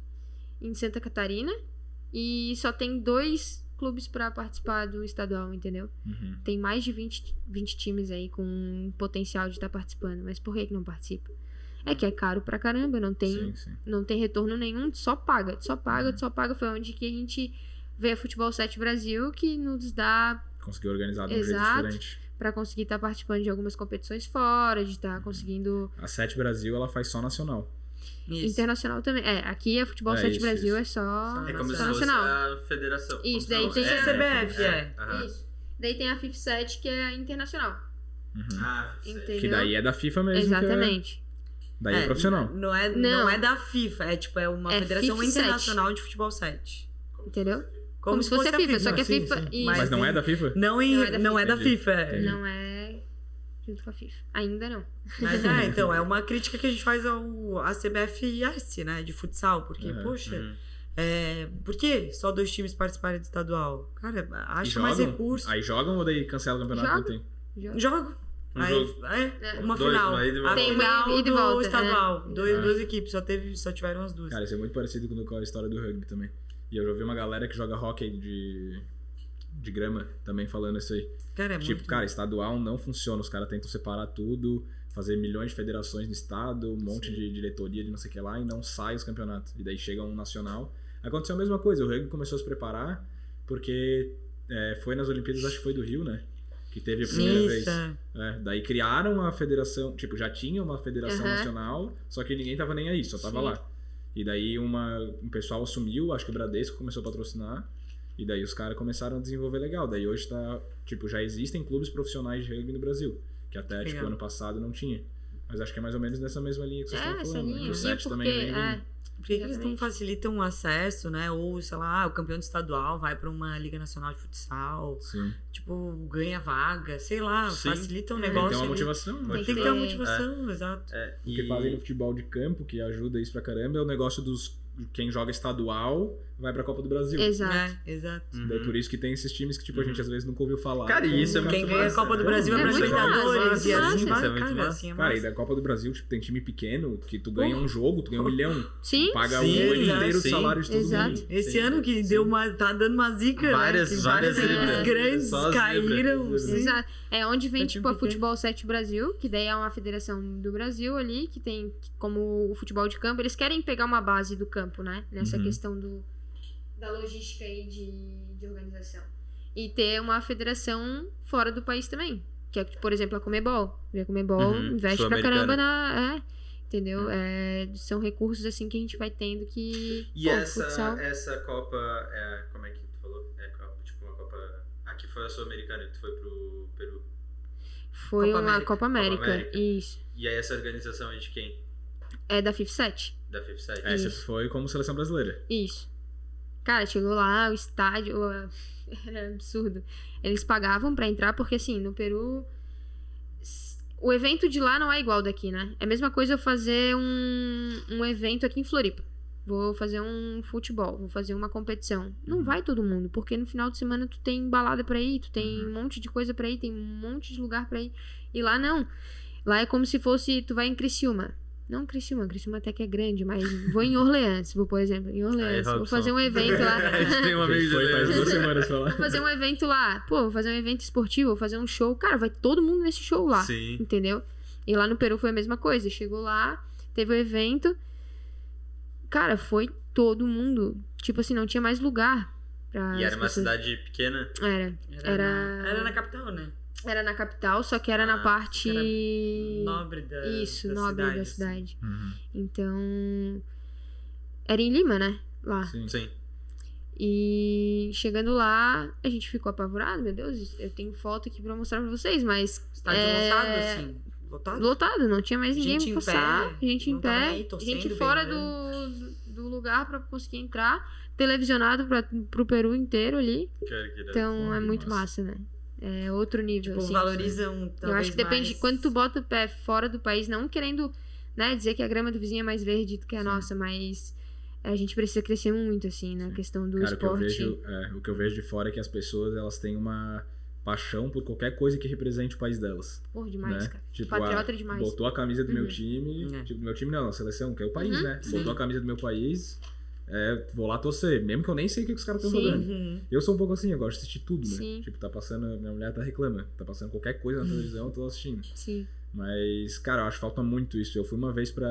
em Santa Catarina e só tem dois clubes pra participar do estadual, entendeu? Uhum. Tem mais de 20, 20 times aí com potencial de estar participando, mas por que, que não participa? É que é caro pra caramba, não tem, Sim, sim. não tem retorno nenhum, só paga, só paga, Uhum. só paga. Foi onde que a gente vê a Futebol 7 Brasil, que nos dá Conseguiu organizar de um Exato. jeito diferente. Pra conseguir estar participando de algumas competições fora, de estar conseguindo A Sete Brasil, ela faz só nacional. Isso. internacional também. É, aqui a Futebol É, 7 isso, Brasil isso. é só, É como se só fosse nacional. a federação. Isso, daí tem fosse- a CBF, é. aham. Isso. Daí tem a FIFA 7 que é internacional. Uhum. Ah? Que daí é da FIFA mesmo. que é- Exatamente. Daí é, profissional. Não é, não. Não. é da FIFA, é tipo, é uma É Federação FIFA 7. Internacional de Futebol 7. Entendeu? Como, se fosse a FIFA, só que a Sim, FIFA. sim. Isso. Mas não é da FIFA? Não, em, Não é da não FIFA. é da. FIFA. é. Entendi. Não é junto com a FIFA. Ainda não. Mas é, então, é uma crítica que a gente faz ao à CBFS, né, de futsal, porque, Uhum, poxa, Uhum. é, por que só dois times participarem do estadual? Cara, acha mais recursos. Aí jogam ou daí cancela o campeonato? Joga. Não tem. Joga. Jogo. Um Aí, jogo. É, É. uma Dois, final. uma ida e uma a volta. final Tem uma ida e do volta, estadual. é. Dois, Ah. duas equipes, só, teve, só tiveram as duas. Cara, isso é muito parecido com, com a história do rugby também. E eu já vi uma galera que joga hockey de, de grama também falando isso aí. Cara, é tipo, muito... cara, estadual não funciona. Os caras tentam separar tudo, fazer milhões de federações no estado, um monte de diretoria de não sei o que lá, e não sai os campeonatos. E daí chega um nacional. Aconteceu a mesma coisa, o rugby começou a se preparar, porque é, foi nas Olimpíadas, acho que foi do Rio, né? Que teve a primeira vez. Isso, é. É, daí criaram a federação, tipo, já tinha uma federação Aham. nacional, só que ninguém tava nem aí, só tava Sim. lá. E daí uma, um pessoal assumiu, acho que o Bradesco começou a patrocinar, e daí os caras começaram a desenvolver legal. Daí hoje tá, tipo, já existem clubes profissionais de rugby no Brasil, que até, tipo, Legal. ano passado não tinha. Mas acho que é mais ou menos nessa mesma linha que vocês É, estão essa falando. né? linha. Set porque. também vem É, vindo. Por que eles não facilitam o acesso, né? Ou, sei lá, o campeão estadual vai pra uma Liga Nacional de Futsal, Sim. tipo, ganha vaga, sei lá, Sim. facilita o É. Tem negócio. que ter uma ali. motivação. né? Tem Tem que ter uma motivação, exato. É, O que e- fazem no futebol de campo, que ajuda isso pra caramba, é o negócio dos. Quem joga estadual vai pra Copa do Brasil. Exato. É, exato. Uhum. Daí por isso que tem esses times que, tipo, a gente às vezes nunca ouviu falar. Cara, e isso é muito Quem ganha a Copa do né? Brasil é É pra Libertadores e assim vai, é muito cara, massa. assim é Cara, e da Copa do Brasil, tipo, tem time pequeno que tu ganha um jogo, tu ganha um milhão. Sim. Paga Sim, o ano inteiro Sim. salário de todo Exato. mundo. Esse Sim, ano que sim. deu uma. tá dando uma zica, Várias- né? Várias zebras. grandes caíram. Exato. É onde vem, É tipo, a. Futebol 7 Brasil, que daí é uma federação do Brasil ali, que tem como o futebol de campo. Eles querem pegar uma base do campo, né? Nessa Uhum. questão do, da logística aí de, de organização. E ter uma federação fora do país também. Que é, por exemplo, a Comebol. E a Comebol Uhum, investe pra caramba na. É, entendeu? É, são recursos assim que a gente vai tendo que. E pô, essa, futsal. essa Copa é. Como é que tu falou? É Copa. que foi a Sul-Americana que tu foi pro Peru. Foi Copa uma América. Copa América. Copa América. Isso. E aí essa organização é de quem? É da FIFA 7. Da 57? É, você Isso. foi como seleção brasileira. Isso. Cara, chegou lá, o estádio. Era absurdo. Eles pagavam pra entrar, porque assim, no Peru. O evento de lá não é igual daqui, né? É a mesma coisa eu fazer um, um evento aqui em Floripa. Vou fazer um futebol, vou fazer uma competição. Não Uhum. vai todo mundo, porque no final de semana tu tem balada pra ir, tu tem um monte de coisa pra ir, tem um monte de lugar pra ir. E lá não. Lá é como se fosse tu vai em Criciúma. Não Criciúma, Criciúma até que é grande, mas vou em Orleans, vou, por exemplo, em Orleans. vou Robson. fazer um evento lá. A gente tem um A amigo gente de foi faz Orleans. duas semanas lá. Vou fazer um evento lá. Pô, vou fazer um evento esportivo, vou fazer um show. Cara, vai todo mundo nesse show lá. Sim. Entendeu? E lá no Peru foi a mesma coisa. Chegou lá, teve o evento. Cara, foi todo mundo. Tipo assim, não tinha mais lugar. Pra E era uma pessoas- cidade pequena? Era. Era- Na, era na capital, né? Era na capital, só que era Ah, na parte. Nobre da Isso, da nobre cidade, da assim. cidade. Uhum. Então. Era em Lima, né? Lá. Sim. Sim. E chegando lá, a gente ficou apavorado, meu Deus, eu tenho foto aqui pra mostrar pra vocês, mas Estádio É, lotado, assim. Lotado? lotado, não tinha mais ninguém Gente pra passar, pé, gente em pé, aí, torcendo, gente fora berrando. do, do lugar pra conseguir entrar, televisionado pra, pro Peru inteiro ali, que então é muito massa. massa, né? É outro nível, Tipo, assim. valorizam Eu talvez acho que depende mais... de quando tu bota o pé fora do país, não querendo, né, dizer que a grama do vizinho é mais verde do que a Sim. nossa, mas a gente precisa crescer muito, assim, na questão do Cara, o que, eu esporte. vejo, é, o que eu vejo de fora é que as pessoas elas têm uma paixão por qualquer coisa que represente o país delas. Porra, demais, né? cara. Tipo, Patriota ah, demais. botou a camisa do meu Uhum. time, É. tipo, do meu time não, a seleção, que é o país, Uhum, né? sim. Botou a camisa do meu país, é, vou lá torcer, mesmo que eu nem sei o que que os caras estão jogando. Uhum. Eu sou um pouco assim, eu gosto de assistir tudo, né? Sim. Tipo, tá passando, minha mulher tá reclamando, tá passando qualquer coisa na televisão, eu tô assistindo. Sim. Mas, cara, eu acho que falta muito isso. Eu fui uma vez pra,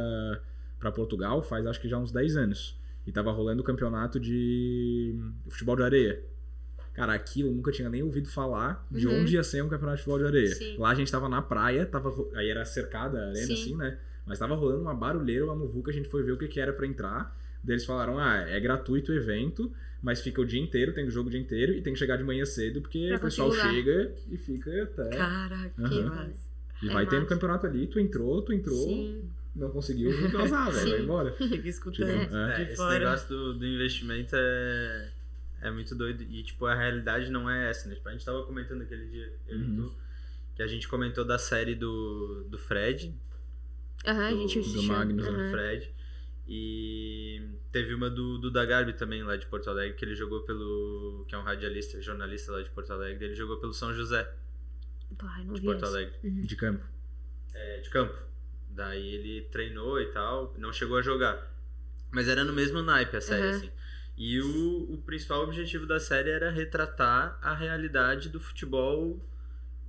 pra Portugal, faz acho que já uns 10 anos. E tava rolando o campeonato de futebol de areia. Cara, aquilo eu nunca tinha nem ouvido falar de Uhum. onde ia ser um campeonato de futebol de areia. Sim. Lá a gente tava na praia, tava, aí era cercada a arena, Sim. assim, né? Mas tava rolando uma barulheira, uma muvuca, a gente foi ver o que, que era pra entrar. Eles falaram, ah, é gratuito o evento, mas fica o dia inteiro, tem o jogo o dia inteiro e tem que chegar de manhã cedo, porque Pra o pessoal chega e fica até... Caraca, que Aham. massa. E É vai ter no massa. campeonato ali, tu entrou, tu entrou, Sim. não conseguiu, não velho, vai embora. Fica escutando. Tipo, é. É, esse fora. negócio do, do investimento é, é muito doido. E, tipo, a realidade não é essa, né? Tipo, a gente tava comentando aquele dia, eu e Uhum. tu, que a gente comentou da série do, do Fred, Aham, a do, gente do assistiu. Magnus, do Aham. Fred. E teve uma do, do Dagarbi também, lá de Porto Alegre, que ele jogou pelo. que é um radialista, jornalista lá de Porto Alegre, ele jogou pelo São José, Pô, eu não de vi Porto essa. Alegre, Uhum. De campo. é, de campo. Daí ele treinou e tal, não chegou a jogar. Mas era no mesmo naipe a série, Aham. assim. E o, o principal objetivo da série era retratar a realidade do futebol,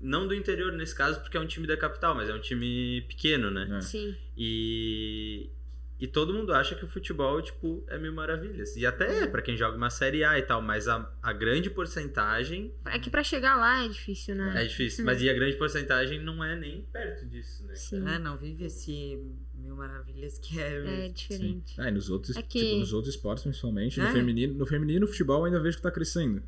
não do interior nesse caso, porque é um time da capital, mas é um time pequeno, né? É. Sim. E, e todo mundo acha que o futebol, tipo, é mil maravilhas. E até é pra quem joga uma Série A e tal, mas a, a grande porcentagem É que pra chegar lá é difícil, né? é difícil. Mas e a grande porcentagem não é nem perto disso, né? Sim. É, não vive esse mil maravilhas que é. É mesmo. diferente. Ah, e nos outros, É tipo, que- nos outros esportes, principalmente. É. No feminino, no feminino, o futebol eu ainda vejo que tá crescendo.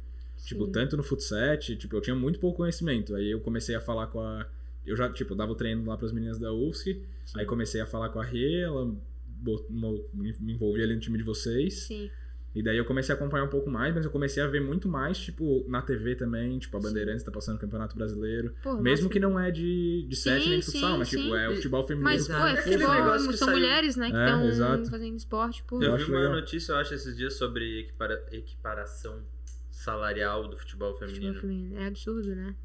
Tipo, Sim. tanto no futsal, tipo, eu tinha muito pouco conhecimento. Aí eu comecei a falar com a. Eu já, tipo, dava o treino lá pras meninas da UFSC. Aí comecei a falar com a Rê, ela me envolvi ali no time de vocês. Sim. E daí eu comecei a acompanhar um pouco mais, mas eu comecei a ver muito mais, tipo, na TV também, tipo, a Bandeirantes tá passando o Campeonato Brasileiro. Pô, Mesmo nossa. que não é de, de sete nem de Sim, futsal, sim, mas tipo, sim. é o futebol feminino. Mas, pô, é É futebol, negócio que são saiu- mulheres, né, que É, estão exato. fazendo esporte, pô. Eu acho vi uma legal. notícia, eu acho, esses dias sobre equipara- equiparação salarial do futebol Futebol feminino. feminino. É absurdo, né?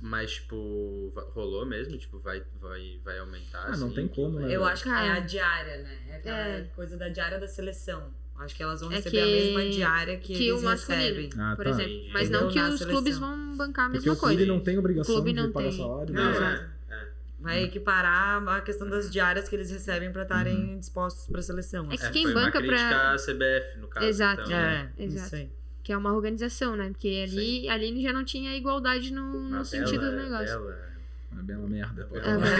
Mas, tipo, rolou mesmo? Tipo, vai, vai, vai aumentar? Ah, não assim? tem como, né? Eu acho que é a diária, né? É aquela É. coisa da diária da seleção. Acho que elas vão É receber que- a mesma diária que, que eles o masculino. recebem. Ah, por tá. exemplo. Entendi. Mas não que os seleção. clubes vão bancar a Porque mesma o clube coisa. não tem obrigação clube de não pagar tem. salário. Não, né? é, é. Vai equiparar a questão das diárias que eles recebem pra estarem dispostos pra seleção. É assim. que É, quem foi uma banca pra- à CBF, no caso. Exato. Então, É, Exato. Que é uma organização, né? Porque ali, ali já não tinha igualdade no, no sentido bela- do negócio. bela- Uma bela merda. pode É, falar.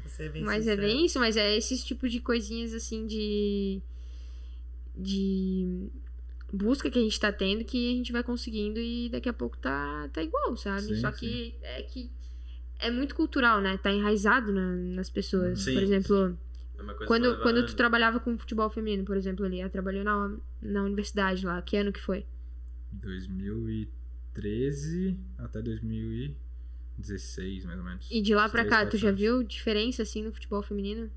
Vou ser bem Mas é sincera. bem isso, mas é esses tipos de coisinhas assim de. de. busca que a gente tá tendo que a gente vai conseguindo e daqui a pouco tá, tá igual, sabe? Sim, Só que é que é muito cultural, né? Tá enraizado na- nas pessoas. Sim, por exemplo, É coisa quando, quando tu trabalhava com futebol feminino, por exemplo, ali, ela trabalhou na, na universidade lá, que ano que foi? 2013 até 2016, mais ou menos. E de lá pra cá, tu já anos. viu diferença assim no futebol feminino?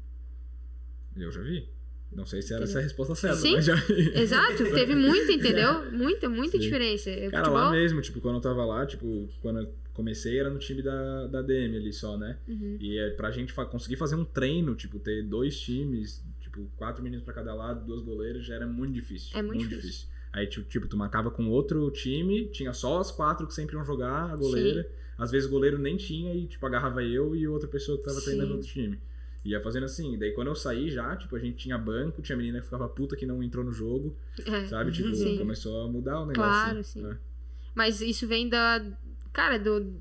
Eu já vi. Não sei se era Entendeu? essa a resposta certa, Sim. mas já vi. Exato, teve muita, entendeu? Muita, muita Sim. diferença. O Cara, futebol... lá mesmo, tipo, quando eu tava lá, tipo, quando eu comecei era no time da, da DM ali só, né? Uhum. E é pra gente fa- conseguir fazer um treino, tipo, ter dois times, tipo, quatro meninos pra cada lado, duas goleiras, já era muito difícil. É muito difícil. Aí, tipo, tipo, tu marcava com outro time, tinha só as quatro que sempre iam jogar, a goleira. Às vezes o goleiro nem tinha e, tipo, agarrava eu e outra pessoa que tava treinando Sim. outro time. Ia fazendo assim. Daí quando eu saí já, tipo, a gente tinha banco, tinha menina que ficava puta que não entrou no jogo, É. sabe? Tipo, Sim. começou a mudar o negócio. Claro, assim, sim. né? Mas isso vem da. Cara, do.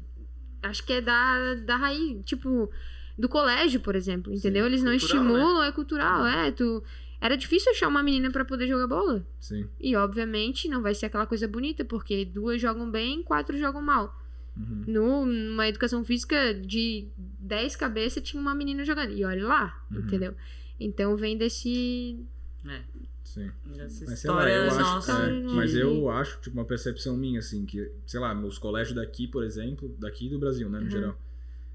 Acho que é da, da raiz. Tipo, do colégio, por exemplo. Entendeu? Sim, Eles não cultural, estimulam, é cultural. É, tu. Era difícil achar uma menina pra poder jogar bola. Sim. E, obviamente, não vai ser aquela coisa bonita, porque duas jogam bem, quatro jogam mal. Uhum. No, numa educação física de 10 cabeças tinha uma menina jogando. E olha lá, Uhum. entendeu? Então vem desse. É. Sim. Essa Mas sei lá, história eu acho, nossa. é, História mas eu acho, tipo, uma percepção minha, assim, que, sei lá, nos colégios daqui, por exemplo, daqui do Brasil, né, no Uhum. geral,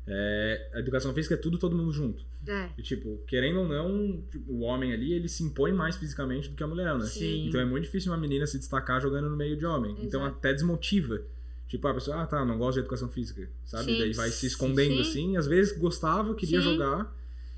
é, a educação física é tudo todo mundo junto. É. E, tipo, querendo ou não, tipo, o homem ali, ele se impõe mais fisicamente do que a mulher, né? Sim. Então é muito difícil uma menina se destacar jogando no meio de homem. Então Exato. até desmotiva. Tipo, a pessoa, ah, tá, não gosto de educação física, sabe? Sim. Daí vai se escondendo Sim. assim, às vezes gostava, queria Sim. jogar.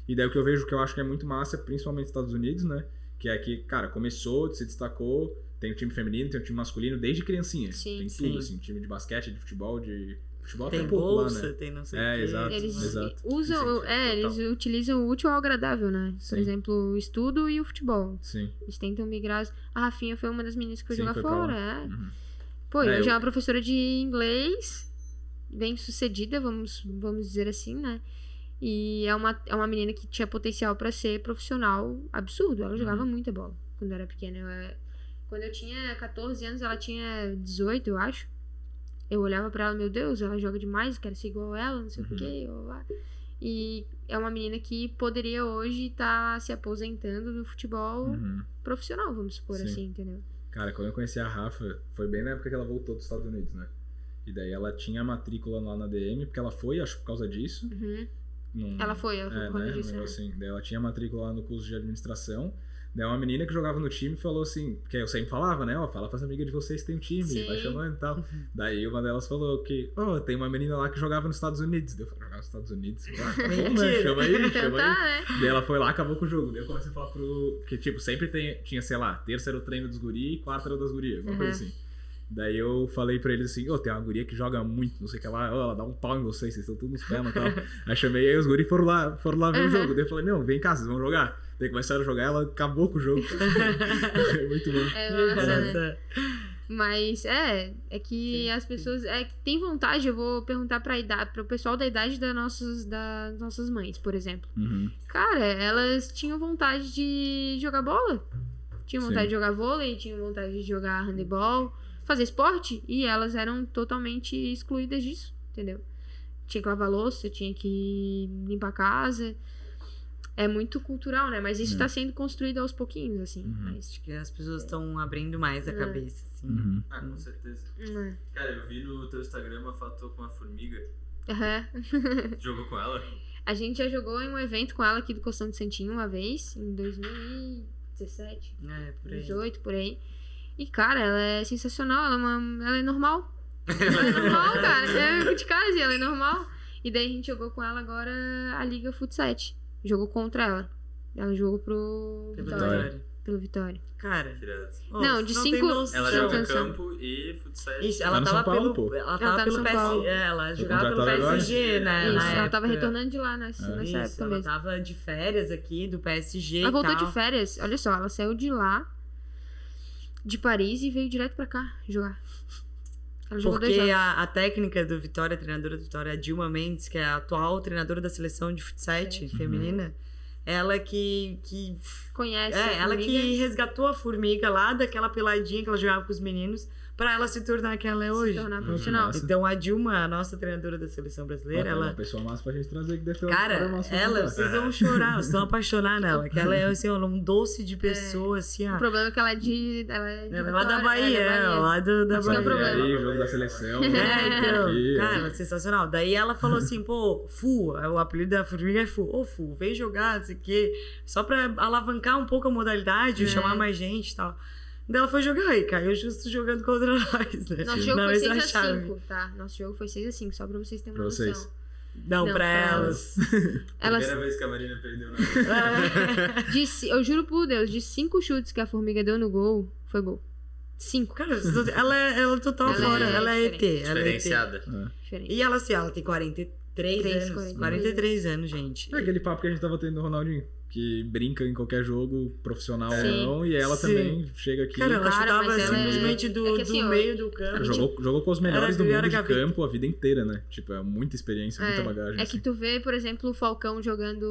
E daí o que eu vejo que eu acho que é muito massa, principalmente nos Estados Unidos, né? Que é que, cara, começou, se destacou, tem o time feminino, tem o time masculino, desde criancinha. Sim. tem Sim. tudo, assim, time de basquete, de futebol, de. Futebol Tem tem pouco lá, bolsa, né? tem não sei É, o quê. exato. Eles exato. usam, Incentivo é, total. eles utilizam o útil ao agradável, né? Sim. Por exemplo, o estudo e o futebol. Sim. Eles tentam migrar. A Rafinha foi uma das meninas que foi Sim, jogar foi fora. É. Uhum. Pô, É, hoje é eu- uma professora de inglês, bem sucedida, vamos, vamos dizer assim, né? E é uma, é uma menina que tinha potencial pra ser profissional absurdo. Ela jogava Uhum. muita bola quando eu era pequena. Eu, é, quando eu tinha 14 anos, ela tinha 18, eu acho. Eu olhava pra ela, meu Deus, ela joga demais, quero ser igual a ela, não sei Uhum. o quê. blá, blá. E é uma menina que poderia hoje estar se aposentando no futebol Uhum. profissional, vamos supor Sim. assim, entendeu? Cara, quando eu conheci a Rafa, foi bem na época que ela voltou dos Estados Unidos, né? E daí ela tinha a matrícula lá na DM, porque ela foi, acho por causa disso. Uhum. Num- Ela foi, ela foi é, né? disso, né? assim. Daí ela tinha matrícula lá no curso de administração. Daí uma menina que jogava no time falou assim, porque eu sempre falava, né? Ó, fala pras amigas de vocês que tem um time, Sim. vai chamando e tal. Daí uma delas falou que, ó, tem uma menina lá que jogava nos Estados Unidos. Daí eu falei, jogar nos Estados Unidos? Ah, tá bom, né? Mentira. Chama aí, chama aí. né? Daí ela foi lá, acabou com o jogo. Daí eu comecei a falar pro. Que, tipo, sempre tem, tinha, sei lá, terça era o treino dos guri e quarta era das gurias, alguma coisa Uhum. assim. Daí eu falei pra eles assim, ô, tem uma guria que joga muito, não sei o que lá, ó, ela dá um pau em vocês, vocês estão tudo nos pés e tal. aí chamei aí os guri foram lá, foram lá ver o Uhum. jogo. Daí eu falei, não, vem cá, vocês vão jogar. Daí começaram a jogar, ela acabou com o jogo. muito bom. É massa, né? Mas é, é que Sim, as pessoas é tem vontade, eu vou perguntar pra idade, pro pessoal da idade das nossas, das nossas mães, por exemplo. Uhum. Cara, elas tinham vontade de jogar bola. Tinham vontade Sim. de jogar vôlei, tinham vontade de jogar handebol, fazer esporte, e elas eram totalmente excluídas disso, entendeu? Tinha que lavar louça, tinha que limpar a casa. É muito cultural, né? Mas isso É. tá sendo construído aos pouquinhos, assim. Uhum. Mas, Acho que as pessoas estão abrindo mais a É. cabeça, assim. Uhum. Ah, com certeza. hum, Cara, eu vi no teu Instagram uma foto com uma formiga. aham. Jogou com ela? A gente já jogou em um evento com ela aqui do Costão de Santinho uma vez, em 2017, É, por aí. 18, por aí. E, cara, ela é sensacional, ela é, uma, ela é normal. Ela é normal, cara. É de casa, ela é normal. E daí a gente jogou com ela agora a Liga Futsat. Jogou contra ela. Ela jogou pro Pelo Vitória. Vitória. Pelo Vitória. Cara. Ó, Não, de tem cinco-. Ela joga campo e futsal. Isso, ela no tava São Paulo, pelo, ela Ela tava no pelo São PSG, Paulo. é, ela jogava pelo? PSG, né? Isso, ela tava época. retornando de lá nessa, É. nessa Isso, época ela mesmo. tava de férias aqui do PSG Ela e voltou tal. de férias, olha só, ela saiu de lá, de Paris, e veio direto pra cá jogar. Ela jogou dois Porque jogos. a, a técnica do Vitória, a treinadora do Vitória, a Dilma Mendes, que é a atual treinadora da seleção de futsal Certo. feminina, ela que. que Conhece. é, a ela formiga? que resgatou a formiga lá daquela peladinha que ela jogava com os meninos pra ela se tornar quem ela é se hoje. tornar Hum, profissional. massa. Então a Dilma, a nossa treinadora da seleção brasileira, tem ela. uma pessoa massa pra gente trazer que deve ter uma Cara, pra ela, vocês vão chorar, vocês vão apaixonar nela. Que ela é assim, um doce de pessoa, assim, O problema é que ela é de. Ela é, de Ela é lá da Vitória, Bahia, ela é é, da Bahia. lá do, da Esse que é o Bahia. problema. aí, jogo da seleção. É, então, Aqui, cara, sensacional. Daí ela falou assim, pô, Fu, o apelido da formiga é Fu. Ô, Fu, vem jogar, não sei o quê. Só pra alavancar um pouco a modalidade, É. chamar mais gente e tal. Ela foi jogar e caiu justo jogando contra nós, né? Nosso jogo foi mesma 6x5, tá? Nosso jogo foi 6x5, só pra vocês terem uma Pra vocês. noção. Não, Não, pra pra elas. Elas, Primeira vez que a Marina perdeu na de, ci- eu juro por Deus, de cinco chutes que a formiga deu no gol, foi gol. Cinco. Cara, vocês ela é, ela é total Ela fora. é ela é ET. Ela é ET. Diferenciada. Diferente. E ela, assim, ela tem 43 Três, anos. 43. 43 anos, gente. É aquele papo que a gente tava tendo do Ronaldinho. Que brinca em qualquer jogo, profissional ou não, e ela Sim. também chega aqui. Cara, ela Cara, chutava é- simplesmente do, é que assim, do meio do campo. Jogou, jogou com os melhores do mundo de campo a vida inteira, né? Tipo, é muita experiência, muita É, bagagem. é que assim. tu vê, por exemplo, o Falcão jogando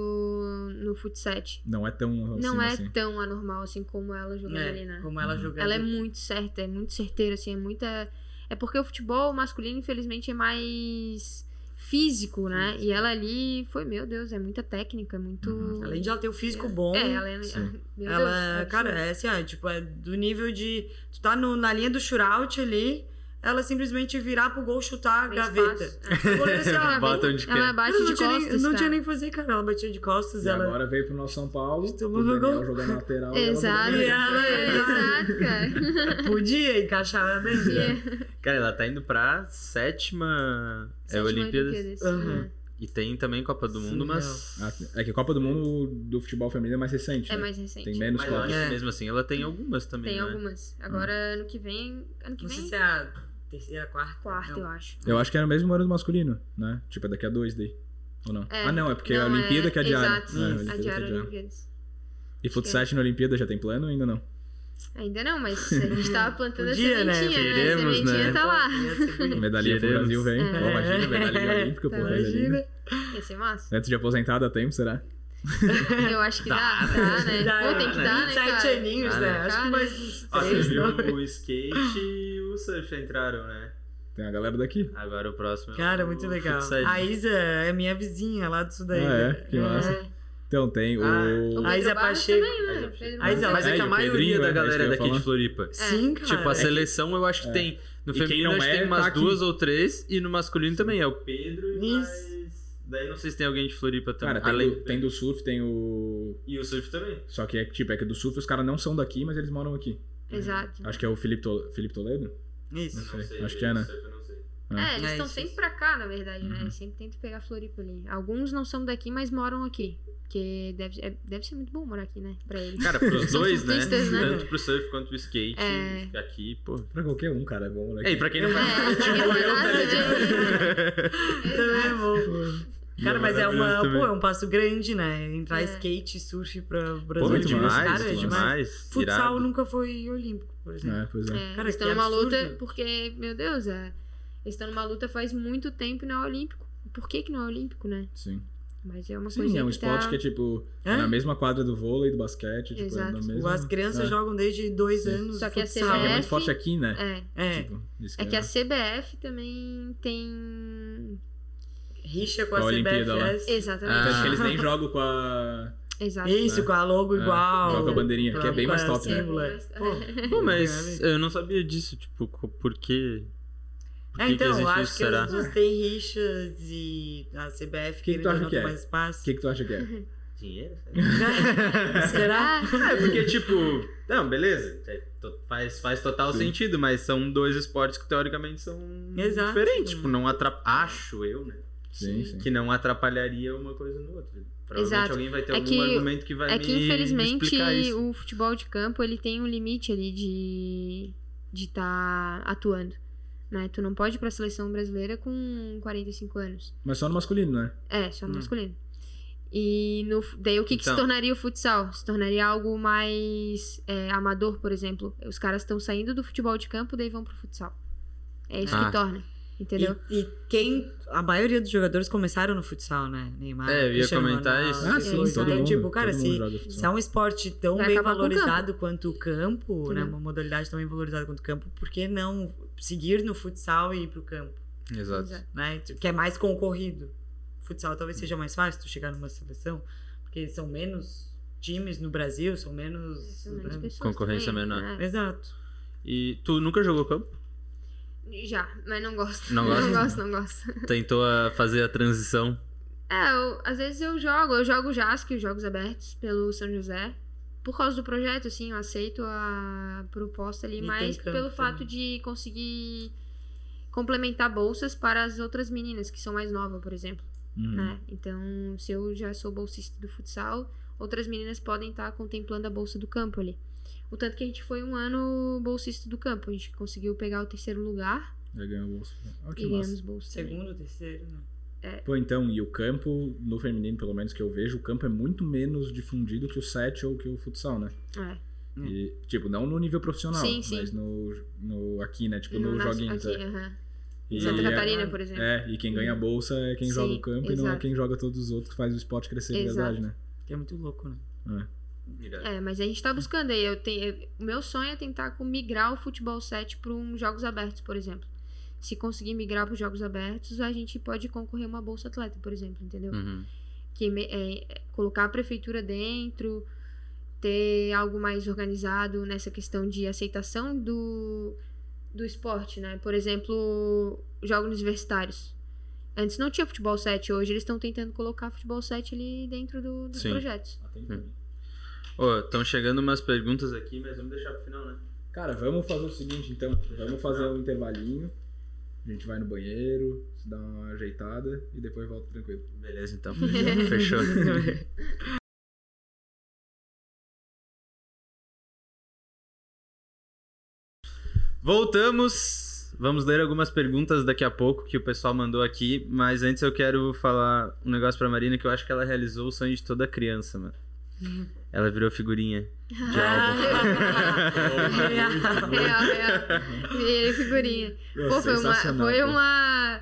no futsal. Não é tão assim, Não é assim. tão anormal assim como ela jogando ali, É, né? como ela Uhum. jogando. Ela é muito certa, é muito certeira, assim, é muita. É porque o futebol masculino, infelizmente, é mais físico, né? E ela ali foi, meu Deus, é muita técnica, muito. Uhum. Além de ela ter o físico bom, É, ela é. Sim. Ela, cara, é assim, ó, tipo, é do nível de. Tu tá no- na linha do shootout ali, ela simplesmente virar pro gol chutar a Tem gaveta. espaço. O goleiro, assim, ó, Ela, Bota onde ela bate ela não de tinha, costas, nem, não cara. tinha nem o que fazer, cara. Ela batia de costas, E ela. agora veio pro nosso São Paulo, o Tomou Daniel gol. jogando na lateral. e ela Exato. E ela-. Exato, cara. Podia encaixar bem. Podia. Cara, ela tá indo pra sétima, é Sétima Olimpíadas. Olimpíadas, né? E tem também Copa do Mundo, Surreal. mas. Ah, É que a Copa do Mundo do futebol feminino é mais recente. É né? mais recente. Tem menos Mas Copas. É. mesmo assim ela tem algumas também. Tem né? algumas. Agora, ano que vem. Ano que Não sei vem? se é a terceira, quarta. Quarta, não. eu acho. Eu acho que era o mesmo ano do masculino, né? Tipo, é daqui a dois daí. Ou não? É. Ah, não, é porque a Não, Olimpíada é- que é diária. Exato, É, a a Olimpíada que é diária diária. Olimpíadas. E futsal na Olimpíada já tem plano ou ainda não? Ainda não, mas a gente tava plantando Podia, a né? sementinha, né? Queremos, a sementinha né? tá lá. Medalhinha pro. Brasil vem. É. Pô, imagina, medalhinha olímpica, pô. Tá. Medalhinha. Ia ser massa. Antes de aposentar, dá tempo, será? Eu acho que dá, dá, né? Dá, Pô, tem que né? dar, né, 27 cara? aninhos, Dá, né? né? Acho que mais uns Ó, você viu não. o skate o surf entraram, né? Tem a galera daqui. Agora o próximo é Cara, o muito legal. futsal. A Isa é minha vizinha lá do sul da Ah, é? Que massa. É. Então tem o. Ah, O A Isa Pacheco. também, né? A Isa. Mas é É, que a maioria Pedrinho, da é, é isso galera ia daqui de falar. Floripa. Sim, cara. Tipo, a é seleção eu acho que é. tem. No E feminino não acho que é, tem umas tá aqui. duas ou três. E no masculino também é o Pedro e mais... Daí não sei se tem alguém de Floripa também. Cara, tem, Além- do, tem do surf, tem o. E o surf também. Só que é tipo, é que do surf os caras não são daqui, mas eles moram aqui. Exato. Acho que é o Felipe, Tol- Felipe Toledo? Isso. Não sei, acho que é, né? Sei. É, eles É, estão isso, sempre pra cá, na verdade, né? Uhum. Eles sempre tentam pegar Floripa ali. Alguns não são daqui, mas moram aqui. Porque deve, é- deve ser muito bom morar aqui, né? Pra eles. Cara, pros dois, né? né? Tanto pro surf quanto pro skate. É. Aqui, pô. Pra qualquer um, cara, é bom, né? Ei, pra quem não faz É, tipo eu, tá ligado? Também é bom. Cara, mas é, uma, pô, é um passo grande, né? Entrar É. skate e surf pra Pô, Brasil. muito demais, demais, Cara, é demais. demais. Futsal irado. nunca foi olímpico, por exemplo. É, pois é. É, Cara, estão numa absurdo. luta porque, meu Deus, é, eles estão numa luta faz muito tempo e não é olímpico. Por que, que não é olímpico, né? Sim. Mas é uma Sim, coisa é um que esporte tá... que é tipo. É? É? na mesma quadra do vôlei, do basquete. Tipo, é Exato. Tipo, mesma... As crianças é. jogam desde dois Sim. anos. Só que a futsal. Que é CBF muito forte aqui, né? É, É. Tipo, é que a CBF também tem... Rixa com Com a a. CBFS. Exatamente. Acho Ah. que eles nem jogam com a. Exato. Isso, né? com a logo É, igual. joga com a bandeirinha, que é bem mais top, né? é. É, Pô, Pô, mas eu não sabia disso, tipo, por quê? Por É, que que então, existe acho isso, que será? as duas têm rixas e a CBF Que que tu querendo que ter é? mais O espaço. que, que tu acha que é? Dinheiro? Será? É, porque, tipo, não, beleza, é, faz, faz total Sim. sentido, mas são dois esportes que teoricamente são Exato. diferentes. Tipo, não atrapalha. Acho eu, né? Sim, sim. Que não atrapalharia uma coisa no outro. Provavelmente Exato. alguém vai ter É algum que- argumento que vai É me que, infelizmente, explicar isso. o futebol de campo, ele tem um limite ali de de estar atuando. Né? Tu não pode ir pra seleção brasileira com 45 anos. Mas só no masculino, né? É, só no Hum. masculino. E no, daí o que, que se Então. tornaria o futsal? Se tornaria algo mais é, amador, por exemplo. Os caras estão saindo do futebol de campo, daí vão pro futsal. É isso Ah. que torna. Entendeu? E, e quem. A maioria dos jogadores começaram no futsal, né? Neymar. É, eu ia Cristiano comentar Ronaldo. isso. Ah, sim, Então, todo mundo, tipo, cara, todo se, se é um esporte tão Vai bem com o valorizado quanto o campo, né? Uma modalidade tão bem valorizada quanto o campo, por que não seguir no futsal e ir pro campo? Exato. Exato. Né? Que é mais concorrido. Futsal talvez seja mais fácil tu chegar numa seleção, porque são menos times no Brasil, são menos. São menos né? Concorrência também, menor. né? Exato. E tu nunca jogou campo? Já, mas não gosto. Não gosta? Não gosto, não gosto. Tentou a fazer a transição. É, eu- às vezes eu jogo, eu jogo JASC, os Jogos Abertos, pelo São José. Por causa do projeto, assim, eu aceito a proposta ali, E mas pelo fato também. de conseguir complementar bolsas para as outras meninas que são mais novas, por exemplo. Uhum. né? Então, se eu já sou bolsista do futsal, outras meninas podem estar contemplando a bolsa do campo ali. O tanto que a gente foi um ano bolsista do campo. A gente conseguiu pegar o terceiro lugar Já ganhou bolsa. Olha que e massa. ganhamos bolsa. Segundo, terceiro, né? Pô, então, e o campo, no feminino, pelo menos que eu vejo, o campo é muito menos difundido que o set ou que o futsal, né? É. Hum. E, tipo, não no nível profissional, Sim, sim. mas no, no aqui, né? Tipo, no, nas- joguinhos. aqui, é. aham. E Santa é- Catarina, por exemplo. É, e quem ganha a bolsa é quem Sim, joga o campo e não é exato. quem joga todos os outros que faz o esporte crescer de Exato. verdade, né? Que é muito louco, né? É, mas a gente tá buscando aí. Eu tenho, o meu sonho é tentar com- migrar o futebol 7 para um Jogos Abertos, por exemplo. Se conseguir migrar para os Jogos Abertos, a gente pode concorrer a uma bolsa atleta, por exemplo, entendeu? Uhum. que é, é, colocar a prefeitura dentro, ter algo mais organizado nessa questão de aceitação do, do esporte, né? Por exemplo, jogos universitários. Antes não tinha futebol 7, hoje eles estão tentando colocar futebol 7 ali dentro do- dos Sim. projetos. Atende Estão chegando umas perguntas aqui, mas vamos deixar pro final, né? Cara, vamos fazer o seguinte então. Vamos fazer um intervalinho. A gente vai no banheiro, se dá uma ajeitada e depois volta tranquilo. Beleza, então. Fechou. Voltamos. Vamos ler algumas perguntas daqui a pouco que o pessoal mandou aqui, mas antes eu quero falar um negócio pra Marina que eu acho que ela realizou o sonho de toda criança, mano. Ela virou figurinha de álbum. real, real. Virei figurinha. Pô, foi uma, foi uma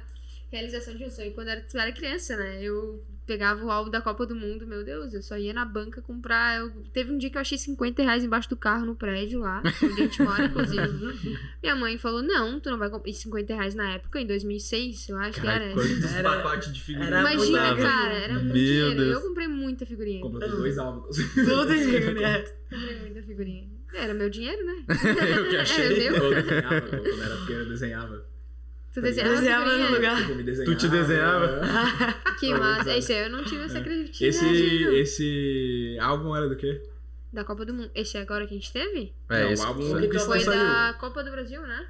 realização de um sonho quando eu era, eu era criança, né? Eu pegava o álbum da Copa do Mundo, meu Deus, eu só ia na banca comprar. Eu, teve um dia que eu achei 50 reais embaixo do carro no prédio lá, onde a gente mora, inclusive. Minha mãe falou: Não, tu não vai comprar. E 50 reais na época, em 2006, eu acho que era. Quantos Era- pacotes de figurinha? era Imagina, muita cara, era muito dinheiro. Deus. Eu comprei muita figurinha. Comprou dois álbuns. Tudo em né? Comprei muita figurinha. Era meu dinheiro, né? Eu que achei. Era meu. Eu desenhava, quando era pequeno eu desenhava. Tu desenhava, Desenhava no lugar. Tipo, me desenhava. te desenhava? Que massa. Esse aí eu não tive essa criatividade. Esse, não. esse álbum era do quê? Da Copa do Mundo. Esse agora que a gente teve? É, Não, esse- o álbum que que Foi saiu. da Copa do Brasil, né?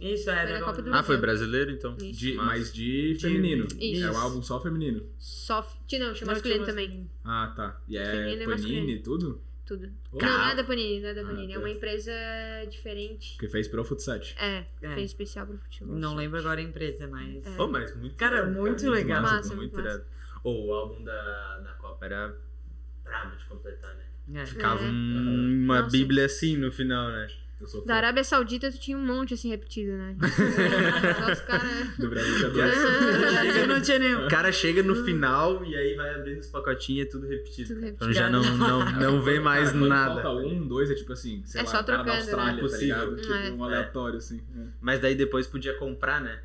Isso, é. Foi da Copa do Ah, foi Brasil. brasileiro então? Isso. De, mas de feminino. Isso. É um álbum só feminino. Só. Não, tinha masculino também. Ah, tá. E é Feminino e Panini masculino. e tudo? Tudo. Pô, Não, não é da Panini, não é da Ah, Panini. É tá. uma empresa diferente. Que fez pro Futset. É, É. fez especial pro futebol. Não lembro agora a empresa, mas. É. Pô, mas muito Cara, irado, muito legal. Massa, Massa, muito. Ô, o álbum da, da Copa era brabo de completar, né? É. Ficava É. um- uma Nossa. bíblia assim no final, né? Eu. Da Arábia Saudita tu tinha um monte assim repetido, né? Os caras. Do Brasil Eu não tinha nenhum. O cara chega no final e aí vai abrindo os pacotinhos, é tudo repetido. Tudo Então repetido. já não, não, não vê mais Cara, nada. Falta um, dois, é tipo assim, sei É lá, só o cara da trocando, Austrália, né? tá Possível. ligado? Tipo, É. um aleatório, assim. é. Mas daí depois podia comprar, né?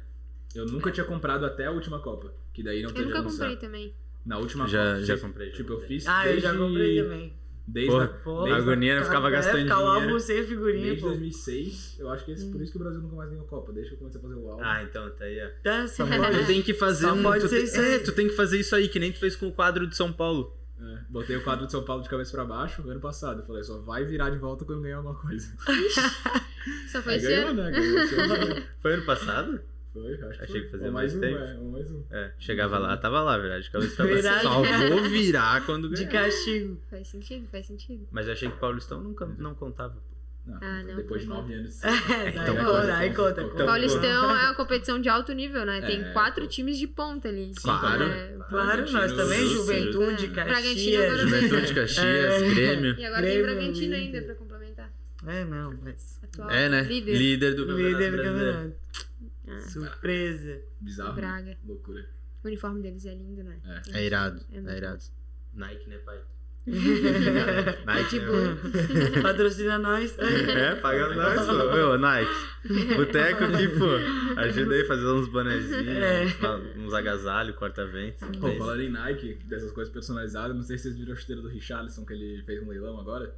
Eu nunca tinha comprado até a última Copa. Que daí não Eu nunca comprei também. Na última Já- Copa. já fiz- comprei, já Tipo, eu comprei. fiz. Ah, eu desde, já comprei também. Desde, Porra, a, desde, a agonia não ficava É, gastando dinheiro. álbum sem figurinha, desde pô. 2006. Eu acho que esse, por isso que o Brasil nunca mais ganhou Copa. Desde que eu comecei a fazer o álbum. Ah, então tá aí, ó. Tá, só Tu tem que fazer Só um. pode tu ser tem- isso aí. é, tu tem que fazer isso aí, que nem tu fez com o quadro de São Paulo. É, botei o quadro de São Paulo de cabeça pra baixo ano passado. Falei, só vai virar de volta quando ganhar alguma coisa. Só foi esse ganhou, ano. né? Ganhou esse ano. Foi ano passado? Foi, acho que Achei que fazia mais um, tempo. É, ou mais um. É, chegava lá, tava lá, verdade. De. Verdade. Só vou virar quando De ganhar. castigo. Faz sentido, faz sentido. Mas eu achei que Paulistão nunca não contava. Não, Ah, não, depois de não. nove anos. É, Então, daí conta, aí conta. Então, conta. Paulistão é uma competição de alto nível, né? Tem É, quatro pô. times de ponta ali. Claro. É, Claro, nós Bragantino, também, Juventude, É. Caxias. Juventude, Caxias, É. Grêmio. E agora tem Bragantino ainda pra complementar. É, não, mas. Atual É, né? Líder. Líder do campeonato Líder do campeonato. Ah, Surpresa. Bizarro. né? Braga. Loucura. O uniforme deles é lindo, né? É irado, É é irado. Nike, né, pai? É Nike, tipo, né? Patrocina nós. É, paga nós, pô. Ô, Nike. Boteco aqui, pô. Ajuda aí a fazer uns bonezinhos, É. uns agasalhos, corta-vento. Pô, falando em Nike, dessas coisas personalizadas, não sei se vocês viram a chuteira do Richarlison, que ele fez um leilão agora,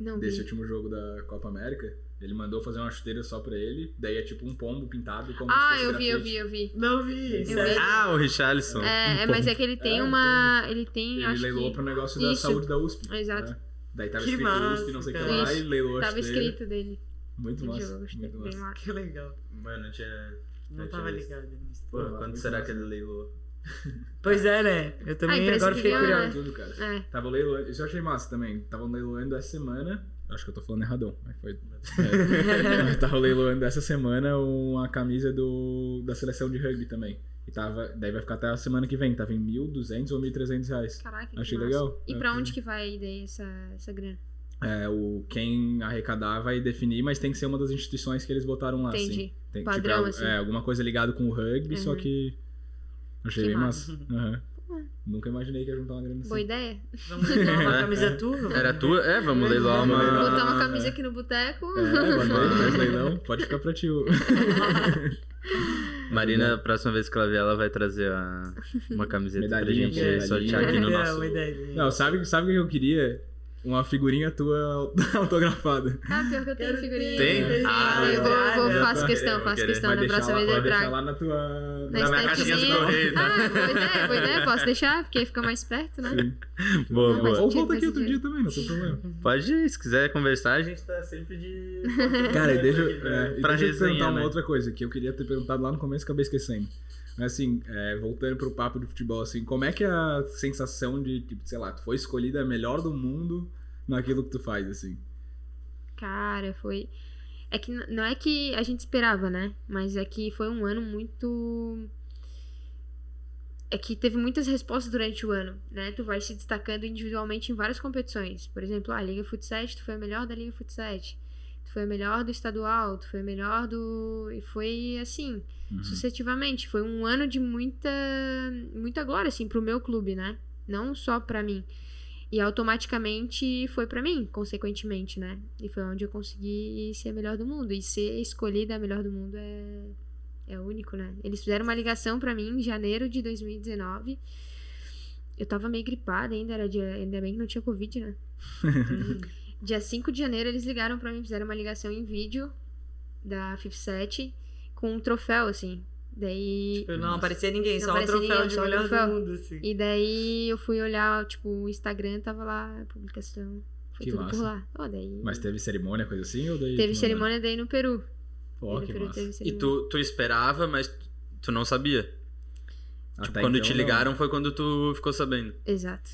não desse vi. último jogo da Copa América. Ele mandou fazer uma chuteira só pra ele, daí é tipo um pombo pintado como Ah, se fosse eu vi, eu vi, eu vi. Não vi. Eu vi. Ah, o Richarlison. É, é, mas é que ele tem É, um uma. Ele tem. Ele acho leilou que, pro negócio da Isso. saúde da USP. Exato. né? Daí tava Que escrito massa, USP, não sei o que lá, e leilou a Tava chuteira. escrito dele. Muito massa. jogo, Muito massa. massa. Que legal. Mano, não tinha. Não Eu tava ligado nisso. Pô, Pô, quando será massa. que ele leilou? Pois é, né? Eu também impressa agora que fiquei curioso. Tudo, cara. É. Tava leiloando, isso eu achei massa também. Tava leiloando essa semana. Acho que eu tô falando erradão, mas foi. É. tava leiloando essa semana uma camisa do, da seleção de rugby também. E tava. Daí vai ficar até a semana que vem. Tava em 1.200 ou 1.300 reais. Caraca, que Achei legal. E É, pra foi- onde que vai daí essa, essa grana? É, o, quem arrecadar vai definir, mas tem que ser uma das instituições que eles botaram lá. Entendi. Assim. Tem, Padrão, tipo, é, assim. é, alguma coisa ligada com o rugby, só Uhum. que. Achei Que bem massa. massa. Aham. Nunca imaginei que ia juntar uma grana assim. Boa ideia. Vamos levar uma camisa tua? Era tua? É, vamos leiloar uma. Botar uma camisa aqui no boteco. É, bota aí, faz leilão. Pode ficar pra ti. o- Marina, a próxima vez que ela vier, ela vai trazer uma camiseta pra Medalhinha, gente medalhinha. sortear aqui no nosso. Não, sabe, sabe o que eu queria? Uma figurinha tua autografada. Ah, pior que eu tenho figurinha. Tem? Ah, Ah, eu vou, vou faço questão, faço questão. Deixar, próxima lá, vez eu trago. lá na tua... Na Na minha caixinha do correio, tá? Ah, boa ideia, boa ideia. Posso deixar, porque aí fica mais perto, né? Sim. Boa, Não, boa. Ou volta aqui outro dia também, não tem problema. Pode ir, se quiser conversar, a gente tá sempre de. Cara, e deixa, é, pra- e deixa eu te resenha, perguntar uma né? outra coisa que eu queria ter perguntado lá no começo e acabei esquecendo. Mas assim, é, voltando pro papo de futebol, assim, como é que é a sensação de, tipo, sei lá, tu foi escolhida a melhor do mundo naquilo que tu faz, assim? Cara, foi. É que não é que a gente esperava, né? Mas é que foi um ano muito. É que teve muitas respostas durante o ano, né? Tu vai se destacando individualmente em várias competições. Por exemplo, a Liga Futsal, tu foi a melhor da Liga Futsal. Tu foi a melhor do estadual, tu foi a melhor do. E foi assim, Uhum. sucessivamente. Foi um ano de muita. muita glória, assim, pro meu clube, né? Não só pra mim. E automaticamente foi pra mim, consequentemente, né? E foi onde eu consegui ser a melhor do mundo. E ser escolhida a melhor do mundo é, é único, né? Eles fizeram uma ligação pra mim em janeiro de 2019. Eu tava meio gripada ainda, era dia, ainda bem que não tinha Covid, né? dia 5 de janeiro eles ligaram pra mim, fizeram uma ligação em vídeo da 57 com um troféu, assim. Daí. Tipo, não aparecia ninguém, Não só o aparecia troféu ninguém, de só o melhor troféu. do mundo, assim. E daí eu fui olhar, tipo, o Instagram, tava lá a publicação. Foi Que tudo massa. por lá. Ó, daí. Mas teve cerimônia, coisa assim? Ou daí Teve não cerimônia daí no Peru. Pô, Daí no que Peru massa. E tu, tu esperava, mas tu não sabia. Até Tipo, quando então, te não. ligaram foi quando tu ficou sabendo. Exato.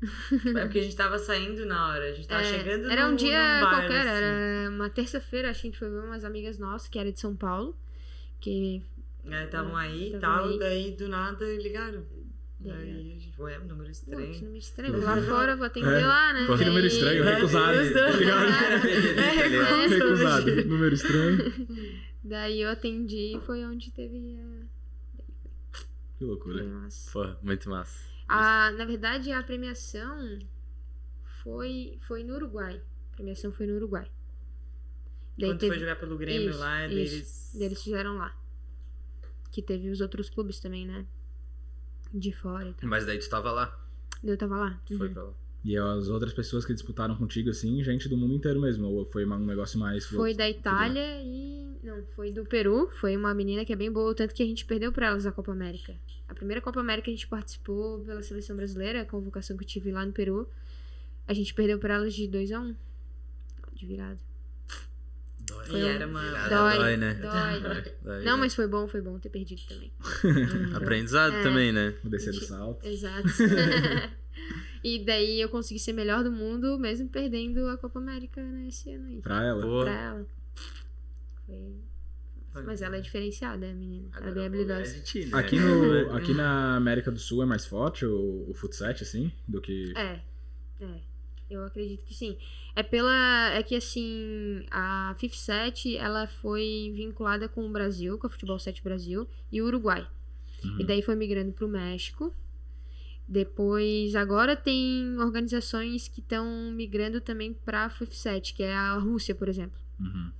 É porque a gente tava saindo na hora, a gente tava É, chegando era no- um dia num bar, qualquer, assim. era uma terça-feira, acho que a gente foi ver umas amigas nossas, que era de São Paulo. Que. É, estavam aí e tal, aí. daí do nada ligaram. Daí a gente, ué, número Pô, que estranho. número estranho. Vou lá fora, vou atender É. lá, né? Pô, que número estranho, É, recusado. eu tá ligado? É, É, Recusado. Número estranho. Daí eu atendi e foi onde teve a. Que loucura. Nossa. Pô, muito massa. A, na verdade, a premiação foi, foi no Uruguai. A premiação foi no Uruguai. Daí Quando teve, foi jogar pelo Grêmio Isso, lá, isso. deles. eles fizeram lá. Que teve os outros clubes também, né? De fora e tal. Mas daí tu tava lá. Daí eu tava lá. Tu foi Uhum. pra lá. E as outras pessoas que disputaram contigo, assim, gente do mundo inteiro mesmo? Ou foi um negócio mais... Foi da Itália e. Não, foi do Peru. Foi uma menina que é bem boa, tanto que a gente perdeu pra elas a Copa América. A primeira Copa América que a gente participou pela seleção brasileira, a convocação que eu tive lá no Peru. A gente perdeu pra elas de 2 a 1 De virada. Dói. E era uma. Dói, dói, né? dói. Dói, Não, né? mas foi bom, foi bom ter perdido também. Aprendizado É. também, né? O descer do salto. Exato. e daí eu consegui ser melhor do mundo, mesmo perdendo a Copa América nesse ano aí. Pra ela. Pô, Pra ela. Foi. Mas ela é diferenciada, a menina. Ela é bem habilidosa. de ti, né? Aqui, no, aqui na América do Sul é mais forte o, o futsal, assim, do que... É, é. Eu acredito que sim. É pela. É que assim, a FIFA 7 ela foi vinculada com o Brasil, com a Futebol 7 Brasil e o Uruguai. E daí foi migrando pro México. Depois, agora tem organizações que estão migrando também pra FIFA 7, que é a Rússia, por exemplo. Uhum.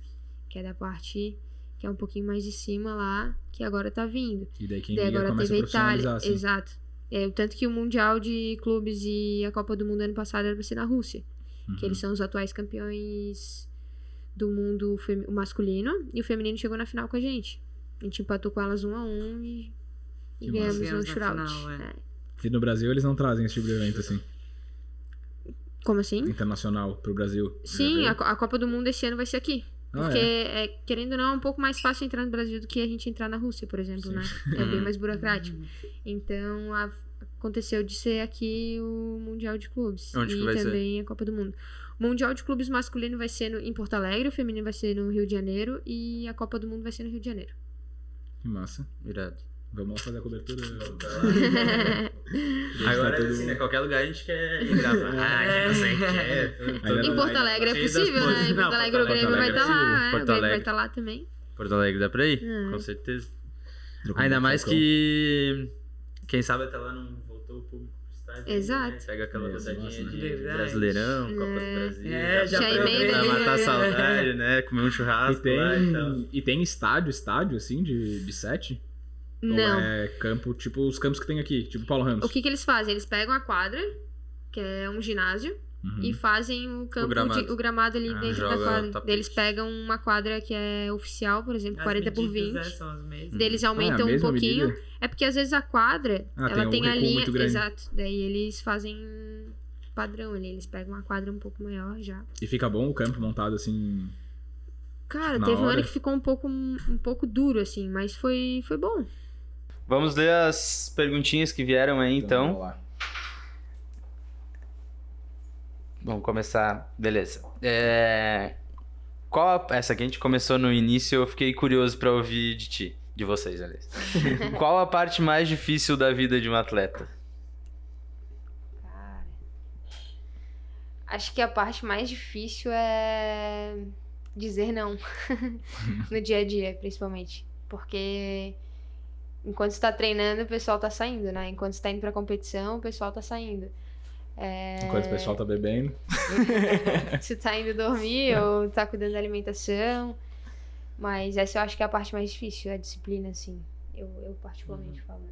Que é da parte que é um pouquinho mais de cima lá, que agora tá vindo. E daí quem Daí agora a teve a Itália. assim. Exato. É, o tanto que o Mundial de Clubes e a Copa do Mundo ano passado era pra ser na Rússia. Uhum. Que eles são os atuais campeões do mundo o masculino. E o feminino chegou na final com a gente. A gente empatou com elas um a um e, e ganhamos no shootout. final, é. É. E no Brasil eles não trazem esse tipo de evento, assim, Como assim? internacional pro Brasil. Sim, Já a, a Copa do Mundo esse ano vai ser aqui. Ah, Porque, é? é, querendo ou não, é um pouco mais fácil entrar no Brasil do que a gente entrar na Rússia, por exemplo, Sim. né? É bem mais burocrático. Então, a- aconteceu de ser aqui o Mundial de Clubes. Onde e que vai ser? também a Copa do Mundo. O Mundial de Clubes masculino vai ser no, em Porto Alegre, o feminino vai ser no Rio de Janeiro e a Copa do Mundo vai ser no Rio de Janeiro. Que massa. Irado. Vamos lá fazer a cobertura. Agora, tá tudo- assim, né? Qualquer lugar a gente quer ir gravar. Ah, que não sei o que é. Todo- todo- em Porto Alegre é possível, né? Em Porto Alegre o Grêmio vai é estar lá, é, o Porto Grêmio vai estar lá também. Porto Alegre dá pra ir? É. Com certeza. Ainda mais que. Quem sabe até lá não voltou o público pro estádio. Exato. Né? Pega aquela Isso, rodadinha de verdade. Brasileirão, Copa do É. Brasil. É, já Já Pra matar a saudade, né? Comer um E churrasco lá e tal. tem, e tem estádio, estádio, assim, de, de sete? Ou Não. é campo, tipo os campos que tem aqui, tipo Paulo Ramos? O que, que eles fazem? Eles pegam a quadra, que é um ginásio, Uhum. e fazem o campo, gramado. de- o gramado ali Ah, dentro da quadra. tapete. Eles pegam uma quadra que é oficial, por exemplo, As 40 por medidas, 20. é, são as mesmas. Daí eles Ah, é aumentam um pouquinho. medida? É porque às vezes a quadra, Ah, tem ela um tem, a linha. Exato. Daí eles fazem padrão ali. Eles pegam uma quadra um pouco maior já. E fica bom o campo montado assim. Cara, Na teve um hora. ano que ficou um pouco, um pouco duro, assim, mas foi, foi bom. Vamos ler as perguntinhas que vieram aí, então. vamos lá. Vamos começar. Beleza. É... Qual a... Essa aqui a gente começou no início, eu fiquei curioso pra ouvir de ti. De vocês, aliás. Qual a parte mais difícil da vida de um atleta? Cara. Acho que a parte mais difícil é dizer não. no dia a dia, principalmente. Porque enquanto você tá treinando, o pessoal tá saindo, né? Enquanto você tá indo pra competição, o pessoal tá saindo. É... Enquanto o pessoal tá bebendo. Você tá indo dormir ou tá cuidando da alimentação. Mas essa eu acho que é a parte mais difícil, a disciplina, assim. Eu, eu particularmente falando.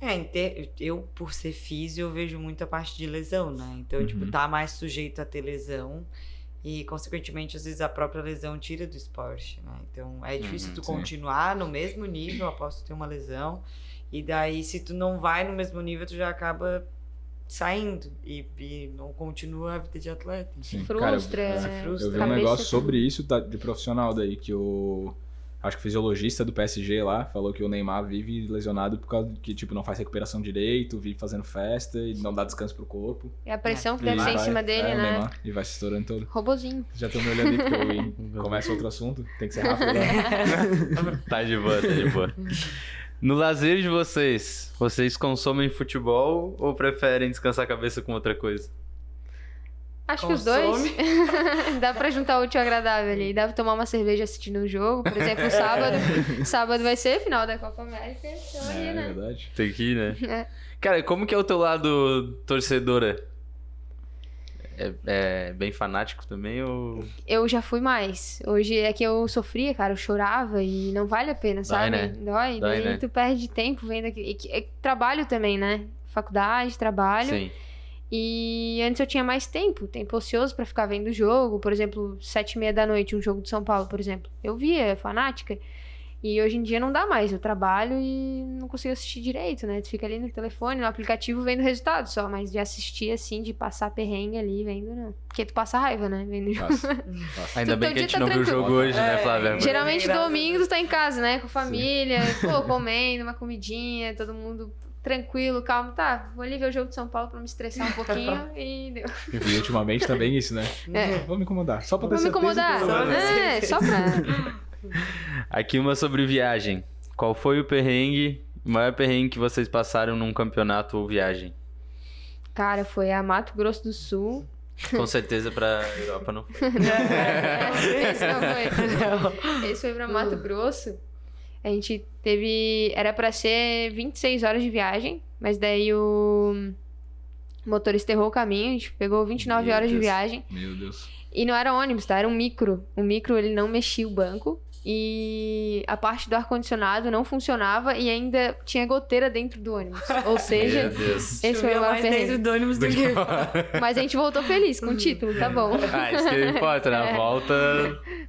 É, eu, por ser físio, eu vejo muita parte de lesão, né? Então, Uhum. tipo, tá mais sujeito a ter lesão. E, consequentemente, às vezes a própria lesão tira do esporte, né? Então, é difícil Uhum, tu sim. continuar no mesmo nível após tu ter uma lesão. E daí, se tu não vai no mesmo nível, tu já acaba saindo. E, e não continua a vida de atleta. Sim. Frustra, Cara, se é, frustra. Eu vi um negócio sobre isso de profissional daí, que o. Acho que o fisiologista do PSG lá falou que o Neymar vive lesionado por causa que, tipo, não faz recuperação direito, vive fazendo festa e não dá descanso pro corpo. É a pressão que E deve ser em cima dele, é, né? Neymar, e vai se estourando todo. Robozinho. Já tô me olhando aí porque eu começa outro assunto, tem que ser rápido. Né? Tá de boa, tá de boa. No lazer de vocês, vocês consomem futebol ou preferem descansar a cabeça com outra coisa? Acho que os dois. Consome. Dá pra juntar o útil ao agradável ali. Dá pra tomar uma cerveja assistindo um jogo. Por exemplo, sábado. sábado vai ser final da Copa América. Então É, é né? verdade. Tem que ir, né? É. Cara, como que é o teu lado torcedora? É, é bem fanático também ou... Eu já fui mais. Hoje é que eu sofria, cara. Eu chorava e não vale a pena, sabe? né? Dói. Dói, Daí né? tu perde tempo vendo aqui. e que- é trabalho também, né? Faculdade, trabalho. Sim. E antes eu tinha mais tempo, tempo ocioso pra ficar vendo o jogo. Por exemplo, sete e meia da noite, um jogo de São Paulo, por exemplo. Eu via, fanática. E hoje em dia não dá mais. Eu trabalho e não consigo assistir direito, né? Tu fica ali no telefone, no aplicativo, vendo o resultado só. Mas de assistir, assim, de passar perrengue ali, vendo, não. Porque tu passa raiva, né? Vendo o jogo. Ainda Tu- bem teu que a gente tá não viu o jogo hoje, né, É, Flávia? Geralmente a domingo tu tá em casa, né? Com a família, pô, comendo uma comidinha, todo mundo tranquilo, calmo. Tá, vou ali ver o jogo de São Paulo pra me estressar um pouquinho e deu. E ultimamente tá bem isso, né? É. Vou me incomodar. Só pra ter Vou me incomodar. que eu vou- Só É, só pra. Aqui uma sobre viagem. Qual foi o perrengue, o maior perrengue que vocês passaram num campeonato ou viagem? Cara, foi a Mato Grosso do Sul Com certeza pra Europa não foi. Esse não foi. Esse foi pra Mato Grosso. A gente teve. Era pra ser 26 horas de viagem, mas daí o motorista errou o caminho, a gente pegou 29 Meu horas de Deus. viagem. Meu Deus. E não era ônibus, tá? Era um micro. O micro ele não mexia o banco. E a parte do ar-condicionado não funcionava e ainda tinha goteira dentro do ônibus. Ou seja, esse foi o maior mais perrengue. dentro do ônibus do que Mas a gente voltou feliz com o título, tá bom. Ah, isso que importa, na É. volta.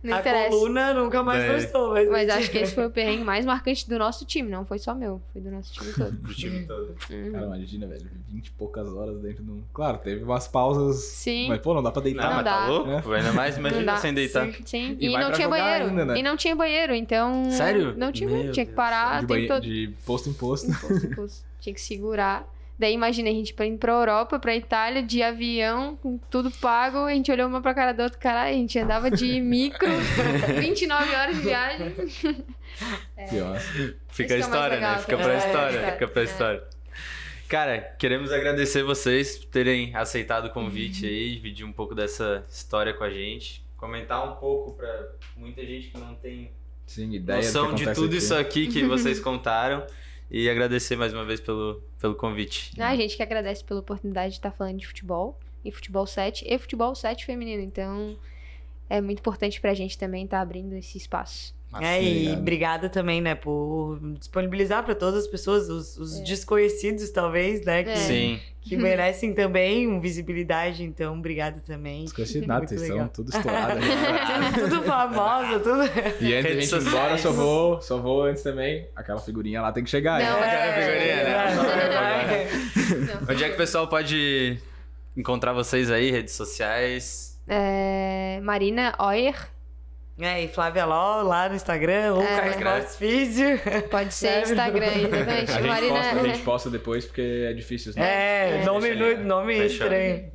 Não a interessa. coluna nunca mais É. gostou. Mas, Mas acho que esse foi o perrengue mais marcante do nosso time, não foi só meu, foi do nosso time todo. Do time todo. Uhum. Cara, imagina, velho. 20 e poucas horas dentro de um. Claro, teve umas pausas. Sim. Mas, pô, não dá pra Não, deitar. mas tá dá. louco? Ainda mais Não imagina sem deitar. Sim. Sim, E e, não tinha banheiro. ainda, né? E não tinha banheiro, então. Sério? Não tinha Meu banheiro, tinha que parar de, banhe- todo. de posto em posto. Imposto, imposto. Tinha que segurar. Daí imagina a gente indo pra Europa, pra Itália, de avião, com tudo pago. A gente olhou uma pra cara do outro, caralho, a gente andava de micro, 29 horas de viagem. Pior. Fica a é história, legal, né? Fica pra É, história, é. fica pra É. história. Cara, queremos agradecer vocês por terem aceitado o convite aí, dividir um pouco dessa história com a gente, comentar um pouco pra muita gente que não tem Sim, ideia noção de tudo aqui. isso aqui que vocês contaram e agradecer mais uma vez pelo, pelo convite. Ah, a gente que agradece pela oportunidade de estar falando de futebol, e futebol 7, e futebol 7 feminino. Então, é muito importante pra gente também estar abrindo esse espaço. É, e obrigada também, né, por disponibilizar para todas as pessoas, os, os É. desconhecidos, talvez, né, que, É. Sim. que merecem também visibilidade. Então, obrigada também. Esqueci nada, vocês são tudo estourado. tudo, tudo famosa, tudo. E antes da gente ir embora, só vou, só vou antes também. Aquela figurinha lá tem que chegar. Não, Aquela figurinha, né? é. Não. Onde é que o pessoal pode encontrar vocês aí, redes sociais? É, Marina Oyer, É, e Flávia Ló lá no Instagram, ou É. Carlos Físio. pode ser É. Instagram, exatamente. A gente, Marina. posta, a gente posta depois porque é difícil. Né? É, É. nome, Deixa no- nome estranho.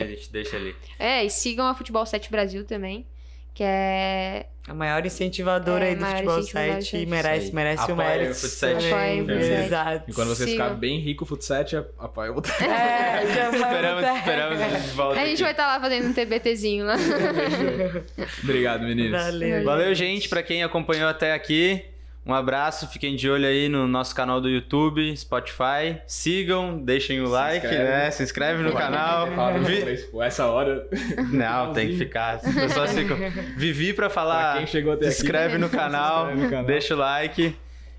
A gente deixa ali. É, e sigam a Futebol 7 Brasil também, que é A maior incentivadora É, aí do futebol incentivadora 7 do merece, merece o mérito. o também. Apoiem o Futset. Exato. E quando você Sigam. ficar bem rico, o Futset apoia o É, já Esperamos, esperamos a gente volta A gente aqui. vai estar lá fazendo um TBTzinho lá. Obrigado, meninos. Valeu. Valeu, gente, pra quem acompanhou até aqui. Um abraço, fiquem de olho aí no nosso canal do YouTube, Spotify. Sigam, deixem o like, inscreve. né? Se inscreve no canal. No Vi- essa hora. Não, tem que ficar. As pessoas ficam. Vivi pra Pra falar. quem chegou até Se aqui. inscreve no se canal, inscreve no canal. deixa o like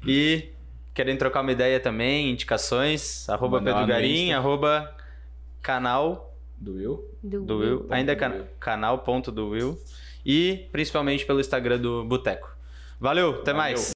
e querem trocar uma ideia também, indicações, arroba Pedro no Garim, arroba canal Do Will. do Will, ainda é do can, Will. canal ponto do Will e principalmente pelo Instagram do Boteco. Valeu, até Valeu. mais!